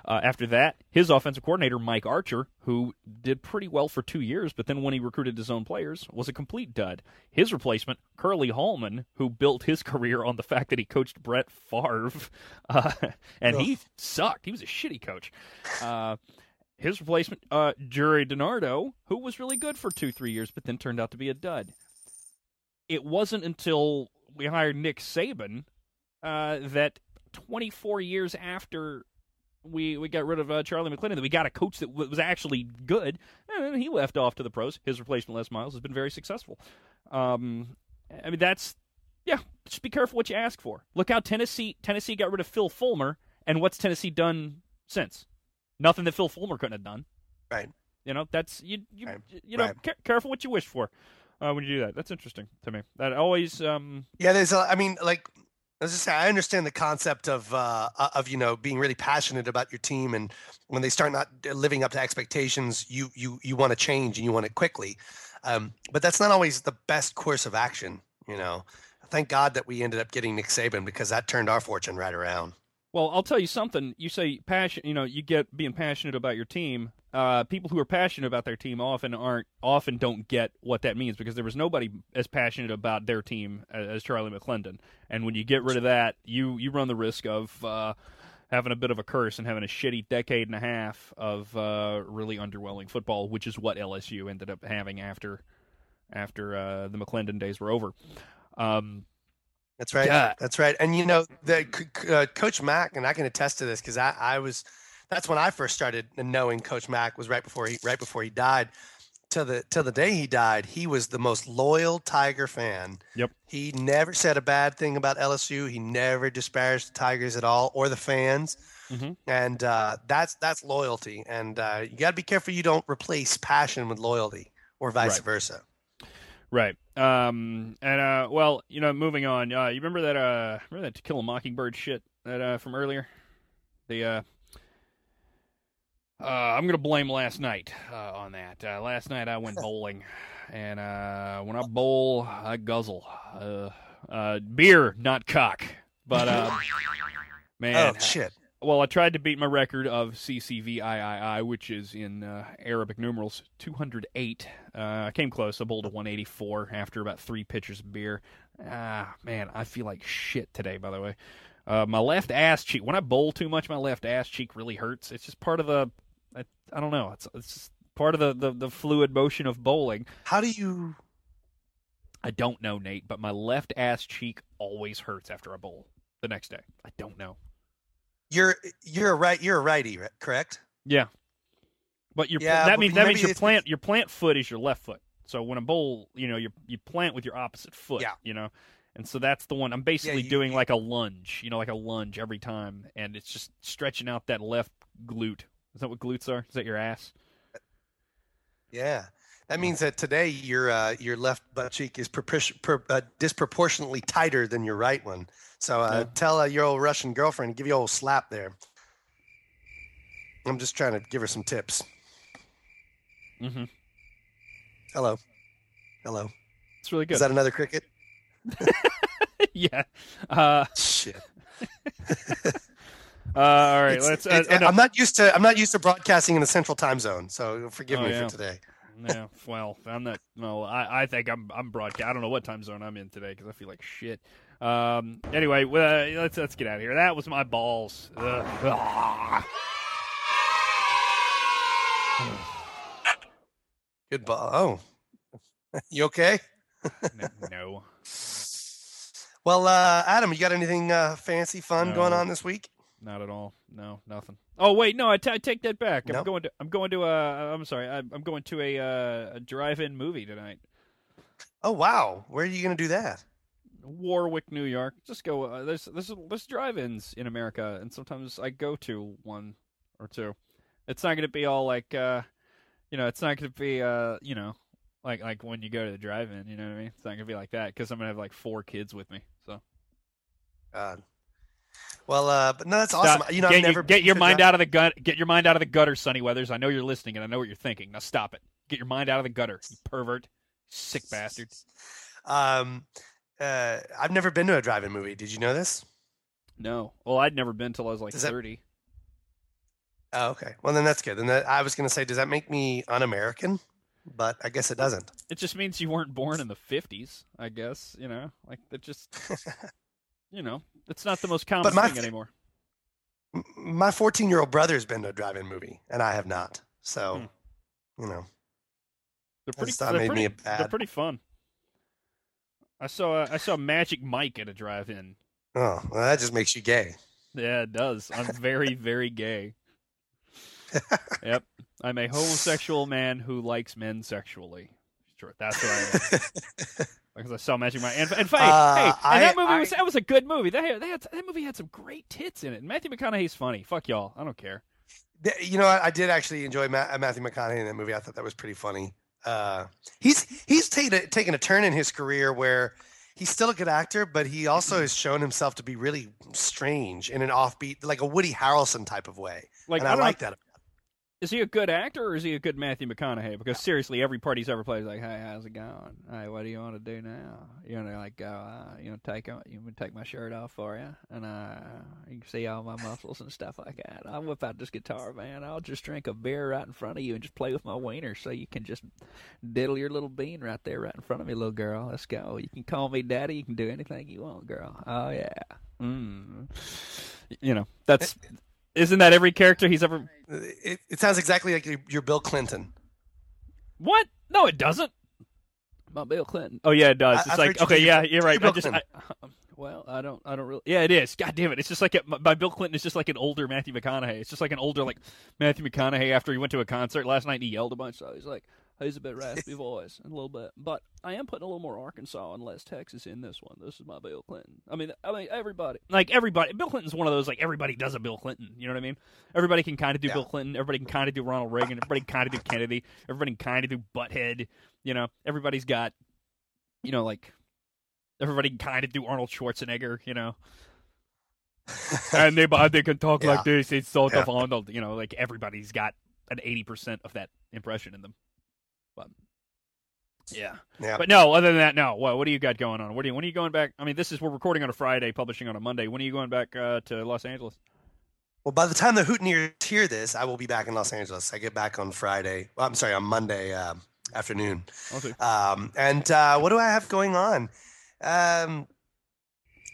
Uh, after that, his offensive coordinator, Mike Archer, who did pretty well for two years, but then when he recruited his own players, was a complete dud. His replacement, Curley Hallman, who built his career on the fact that he coached Brett Favre, uh, and he sucked. He was a shitty coach. Uh, his replacement, uh, Gerry DiNardo, who was really good for two, three years, but then turned out to be a dud. It wasn't until we hired Nick Saban uh, that 24 years after we we got rid of uh, Charlie McClendon that we got a coach that was actually good. And he left off to the pros. His replacement, Les Miles, has been very successful. Um, I mean, that's yeah. Just be careful what you ask for. Look how Tennessee Tennessee got rid of Phil Fulmer, and what's Tennessee done since? Nothing that Phil Fulmer couldn't have done. Right. You know, that's you. You, Right. you know, Right. ca- careful what you wish for. uh, when you do that. That's interesting to me. That always um Yeah, there's a. I mean, like, as I say, I understand the concept of uh, uh, of you know being really passionate about your team, and when they start not living up to expectations, you you you want to change and you want it quickly. Um, but that's not always the best course of action. You know, thank God that we ended up getting Nick Saban because that turned our fortune right around. Well, I'll tell you something. You say passion. You know, you get being passionate about your team. Uh, people who are passionate about their team often aren't often don't get what that means because there was nobody as passionate about their team as, as Charlie McClendon. And when you get rid of that, you you run the risk of uh, having a bit of a curse and having a shitty decade and a half of uh, really underwhelming football, which is what LSU ended up having after after uh, the McClendon days were over. Um, That's right. Yeah. That's right. And you know, the uh, Coach Mack, and I can attest to this because I, I was. That's when I first started knowing Coach Mack was right before he right before he died. Till the till the day he died, he was the most loyal Tiger fan. Yep. He never said a bad thing about LSU. He never disparaged the Tigers at all or the fans. Mhm. And uh, that's that's loyalty. And uh, you got to be careful you don't replace passion with loyalty or vice Right. versa. Right. Um. And uh. Well, you know, moving on. Uh. You remember that? Uh. Remember that To Kill a Mockingbird shit that uh from earlier? The uh. Uh, I'm gonna blame last night uh, on that. Uh, last night I went bowling, and uh, when I bowl, I guzzle. Uh, uh, beer, not cock. But uh, man, oh shit! Well, I tried to beat my record of CCVIII, which is in uh, Arabic numerals 208. Uh, I came close. I bowled a 184 after about three pitchers of beer. Ah, man, I feel like shit today. By the way, uh, my left ass cheek. When I bowl too much, my left ass cheek really hurts. It's just part of the. I, I don't know. It's it's just part of the, the the fluid motion of bowling. How do you? I don't know, Nate, but my left ass cheek always hurts after I bowl the next day. I don't know. You're you're a right. You're a righty, correct? Yeah. But your Yeah, that means that means your plant your plant foot is your left foot. So when a bowl, you know, you you plant with your opposite foot. Yeah. You know, and so that's the one I'm basically you- doing like a lunge. You know, like a lunge every time, and it's just stretching out that left glute. Is that what glutes are? Is that your ass? Yeah. That means that today your uh, your left butt cheek is per, uh, disproportionately tighter than your right one. So uh, Yeah. tell uh, your old Russian girlfriend, give you a old slap there. I'm just trying to give her some tips. Mm-hmm. Hello. Hello. It's really good. Is that another cricket? yeah. Uh, Shit. uh, all right. Let's. Uh, it- oh. I'm not used to I'm not used to broadcasting in the central time zone, so forgive Oh, me yeah. for today. yeah, well, I'm not. No, I, I think I'm I'm broadcast. I don't know what time zone I'm in today because I feel like shit. Um. Anyway, well, let's let's get out of here. That was my balls. Ugh. Ah. Good ball. Oh, you okay? no. Well, uh, Adam, you got anything uh, fancy, fun going on this week? Not at all. No, nothing. Oh wait, no, I, t- I take that back. I'm No? going to. I'm going to a. I'm sorry. I, I'm going to a, uh, a drive-in movie tonight. Oh wow, where are you going to do that? Warwick, New York. Just go. Uh, there's there's there's drive-ins in America, and sometimes I go to one or two. It's not going to be all like, uh, you know, it's not going to be, uh, you know, like like when you go to the drive-in. You know what I mean? It's not going to be like that because I'm going to have like four kids with me. So God. Well, uh, but no, that's Stop. awesome. You know, get, I've never get your mind dri- out of the gut. Get your mind out of the gutter, Sonny Weathers. I know you're listening, and I know what you're thinking. Now stop it. Get your mind out of the gutter, you pervert, sick bastard. Um, uh, I've never been to a drive-in movie. Did you know this? No. Well, I'd never been till I was like that- thirty. Oh, okay. Well, then that's good. And that, I was going to say, does that make me un-American? But I guess it doesn't. It just means you weren't born in the fifties, I guess. You know, like it just, you know, it's not the most common my thing anymore. My 14-year-old brother's been to a drive-in movie, and I have not. So, Hmm. you know, They're pretty. They're pretty, They're pretty fun. I saw I saw Magic Mike at a drive-in. oh, well, that just makes you gay. Yeah, it does. I'm very, very gay. yep. I'm a homosexual man who likes men sexually. Sure, that's what I am. because I saw Magic Mike. And, and, hey, Uh, hey, and I- that movie was that was a good movie. That that, that movie had some great tits in it. And Matthew McConaughey's funny. Fuck y'all. I don't care. You know, I, I did actually enjoy Ma- uh, Matthew McConaughey in that movie. I thought that was pretty funny. Uh, he's he's taken a, taken a turn in his career where he's still a good actor, but he also has shown himself to be really strange in an offbeat, like a Woody Harrelson type of way. Like, and I I, like that. Is he a good actor or is he a good Matthew McConaughey? Because seriously, every part he's ever played is like, "Hey, how's it going? Hey, what do you want to do now? You know, like, go, uh, you know, take uh, you to take my shirt off for you, and uh, you can see all my muscles and stuff like that. I'll whip out this guitar, man. I'll just drink a beer right in front of you and just play with my wiener, so you can just diddle your little bean right there, right in front of me, little girl. Let's go. You can call me daddy. You can do anything you want, girl. Oh yeah. Mm. You know, that's isn't that every character he's ever It, it sounds exactly like you're, you're Bill Clinton. What? No, it doesn't. About Bill Clinton. Oh yeah, it does. I- it's I've like heard you okay, yeah, Bill- you're right. Bill I just, I, well, I don't, I don't really. Yeah, it is. God damn it! It's just like a, my Bill Clinton is just like an older Matthew McConaughey. It's just like an older like Matthew McConaughey after he went to a concert last night and he yelled a bunch. So he's like, he's a bit raspy voice and a little bit, but I am putting a little more Arkansas and less Texas in this one. This is my Bill Clinton. I mean, I mean everybody, like everybody. Bill Clinton's one of those like everybody does a Bill Clinton. You know what I mean? Everybody can kind of do Yeah. Bill Clinton. Everybody can kind of do Ronald Reagan. Everybody can kind of do Kennedy. Everybody can kind of do Butthead. You know, everybody's got, you know, like everybody can kind of do Arnold Schwarzenegger. You know, and they they can talk Yeah. like this. It's sort Yeah. of Arnold. You know, like everybody's got an eighty percent of that impression in them. But yeah, Yeah. but no. Other than that, no. What what do you got going on? What do you when are you going back? I mean, this is we're recording on a Friday, publishing on a Monday. When are you going back uh, to Los Angeles? Well, by the time the Hootenaners hear this, I will be back in Los Angeles. I get back on Friday. Well, I'm sorry, on Monday uh, afternoon. Okay. Um, and uh, what do I have going on? Um,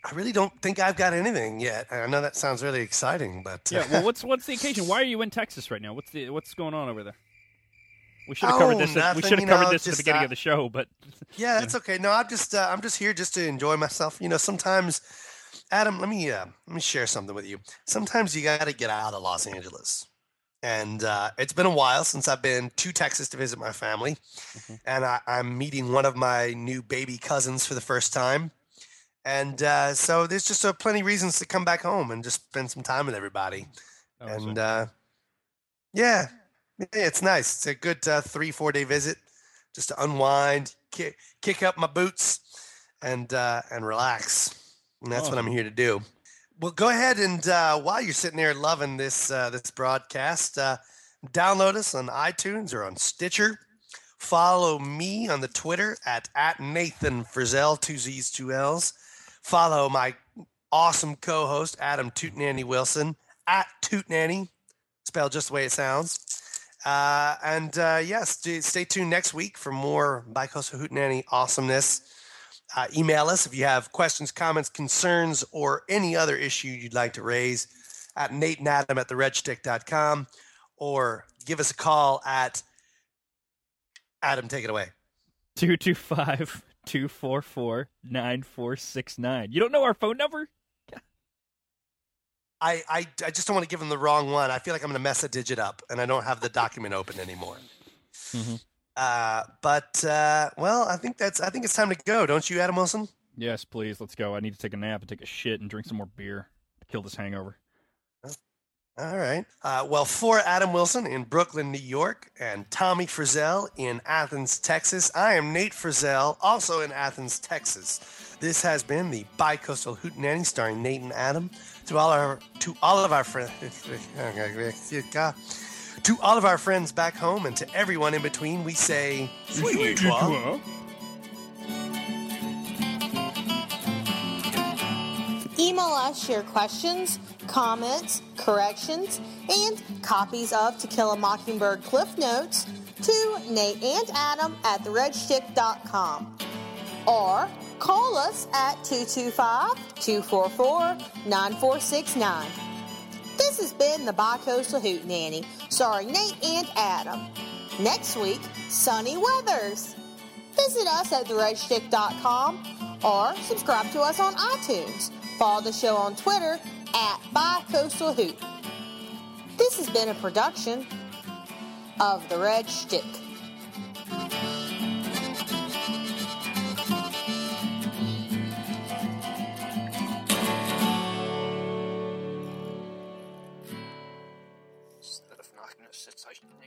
I really don't think I've got anything yet. I know that sounds really exciting, but Yeah. Well, what's what's the occasion? Why are you in Texas right now? What's the what's going on over there? We should have covered Oh, this. At, we should have you covered know, this at the beginning uh, of the show, but yeah, that's okay. No, I'm just uh, I'm just here just to enjoy myself. You know, sometimes, Adam, let me uh, let me share something with you. Sometimes you got to get out of Los Angeles, and uh, it's been a while since I've been to Texas to visit my family, and I, I'm meeting one of my new baby cousins for the first time, and uh, so there's just uh, plenty reasons to come back home and just spend some time with everybody, Oh, and uh, yeah, it's nice. It's a good uh, three four day visit just to unwind, kick, kick up my boots, and uh, and relax. And that's what I'm here to do. Well, go ahead and uh, while you're sitting there loving this uh, this broadcast, uh, download us on iTunes or on Stitcher. Follow me on the Twitter at at Nathan Frizzell, two Z's, two L's. Follow my awesome co-host Adam Tootnanny Wilson at Tootnanny, spelled just the way it sounds. Uh, and uh, yes, stay tuned next week for more Bicoastal Hootenanny awesomeness. Uh, email us if you have questions, comments, concerns, or any other issue you'd like to raise at Nate and Adam at theredshtick.com or give us a call at Adam, take it away. 225 244 9469. You don't know our phone number? I, I, I just don't want to give him the wrong one. I feel like I'm going to mess a digit up and I don't have the document open anymore. Mhm. Uh, but, uh, well, I think that's, I think it's time to go. Don't you, Adam Wilson? Yes, please. Let's go. I need to take a nap and take a shit and drink some more beer to kill this hangover. All right. Uh, well, for Adam Wilson in Brooklyn, New York, and Tommy Frizzell in Athens, Texas, I am Nate Frizzell, also in Athens, Texas. This has been the Bicoastal Hootenanny starring Nate and Adam. To all our to all of our friends, to all of our friends back home, and to everyone in between, we say sweet Email us your questions, comments, corrections, and copies of To Kill a Mockingbird Cliff Notes to Nate and Adam at theredshtick.com. Or call us at 225-244-9469. This has been the Bicoastal Hootenanny, starring Nate and Adam. Next week, Sonny Weathers. Visit us at theredshtick.com or subscribe to us on iTunes. Follow the show on Twitter at BiCoastalHoot. This has been a production of The Red Shtick. Instead of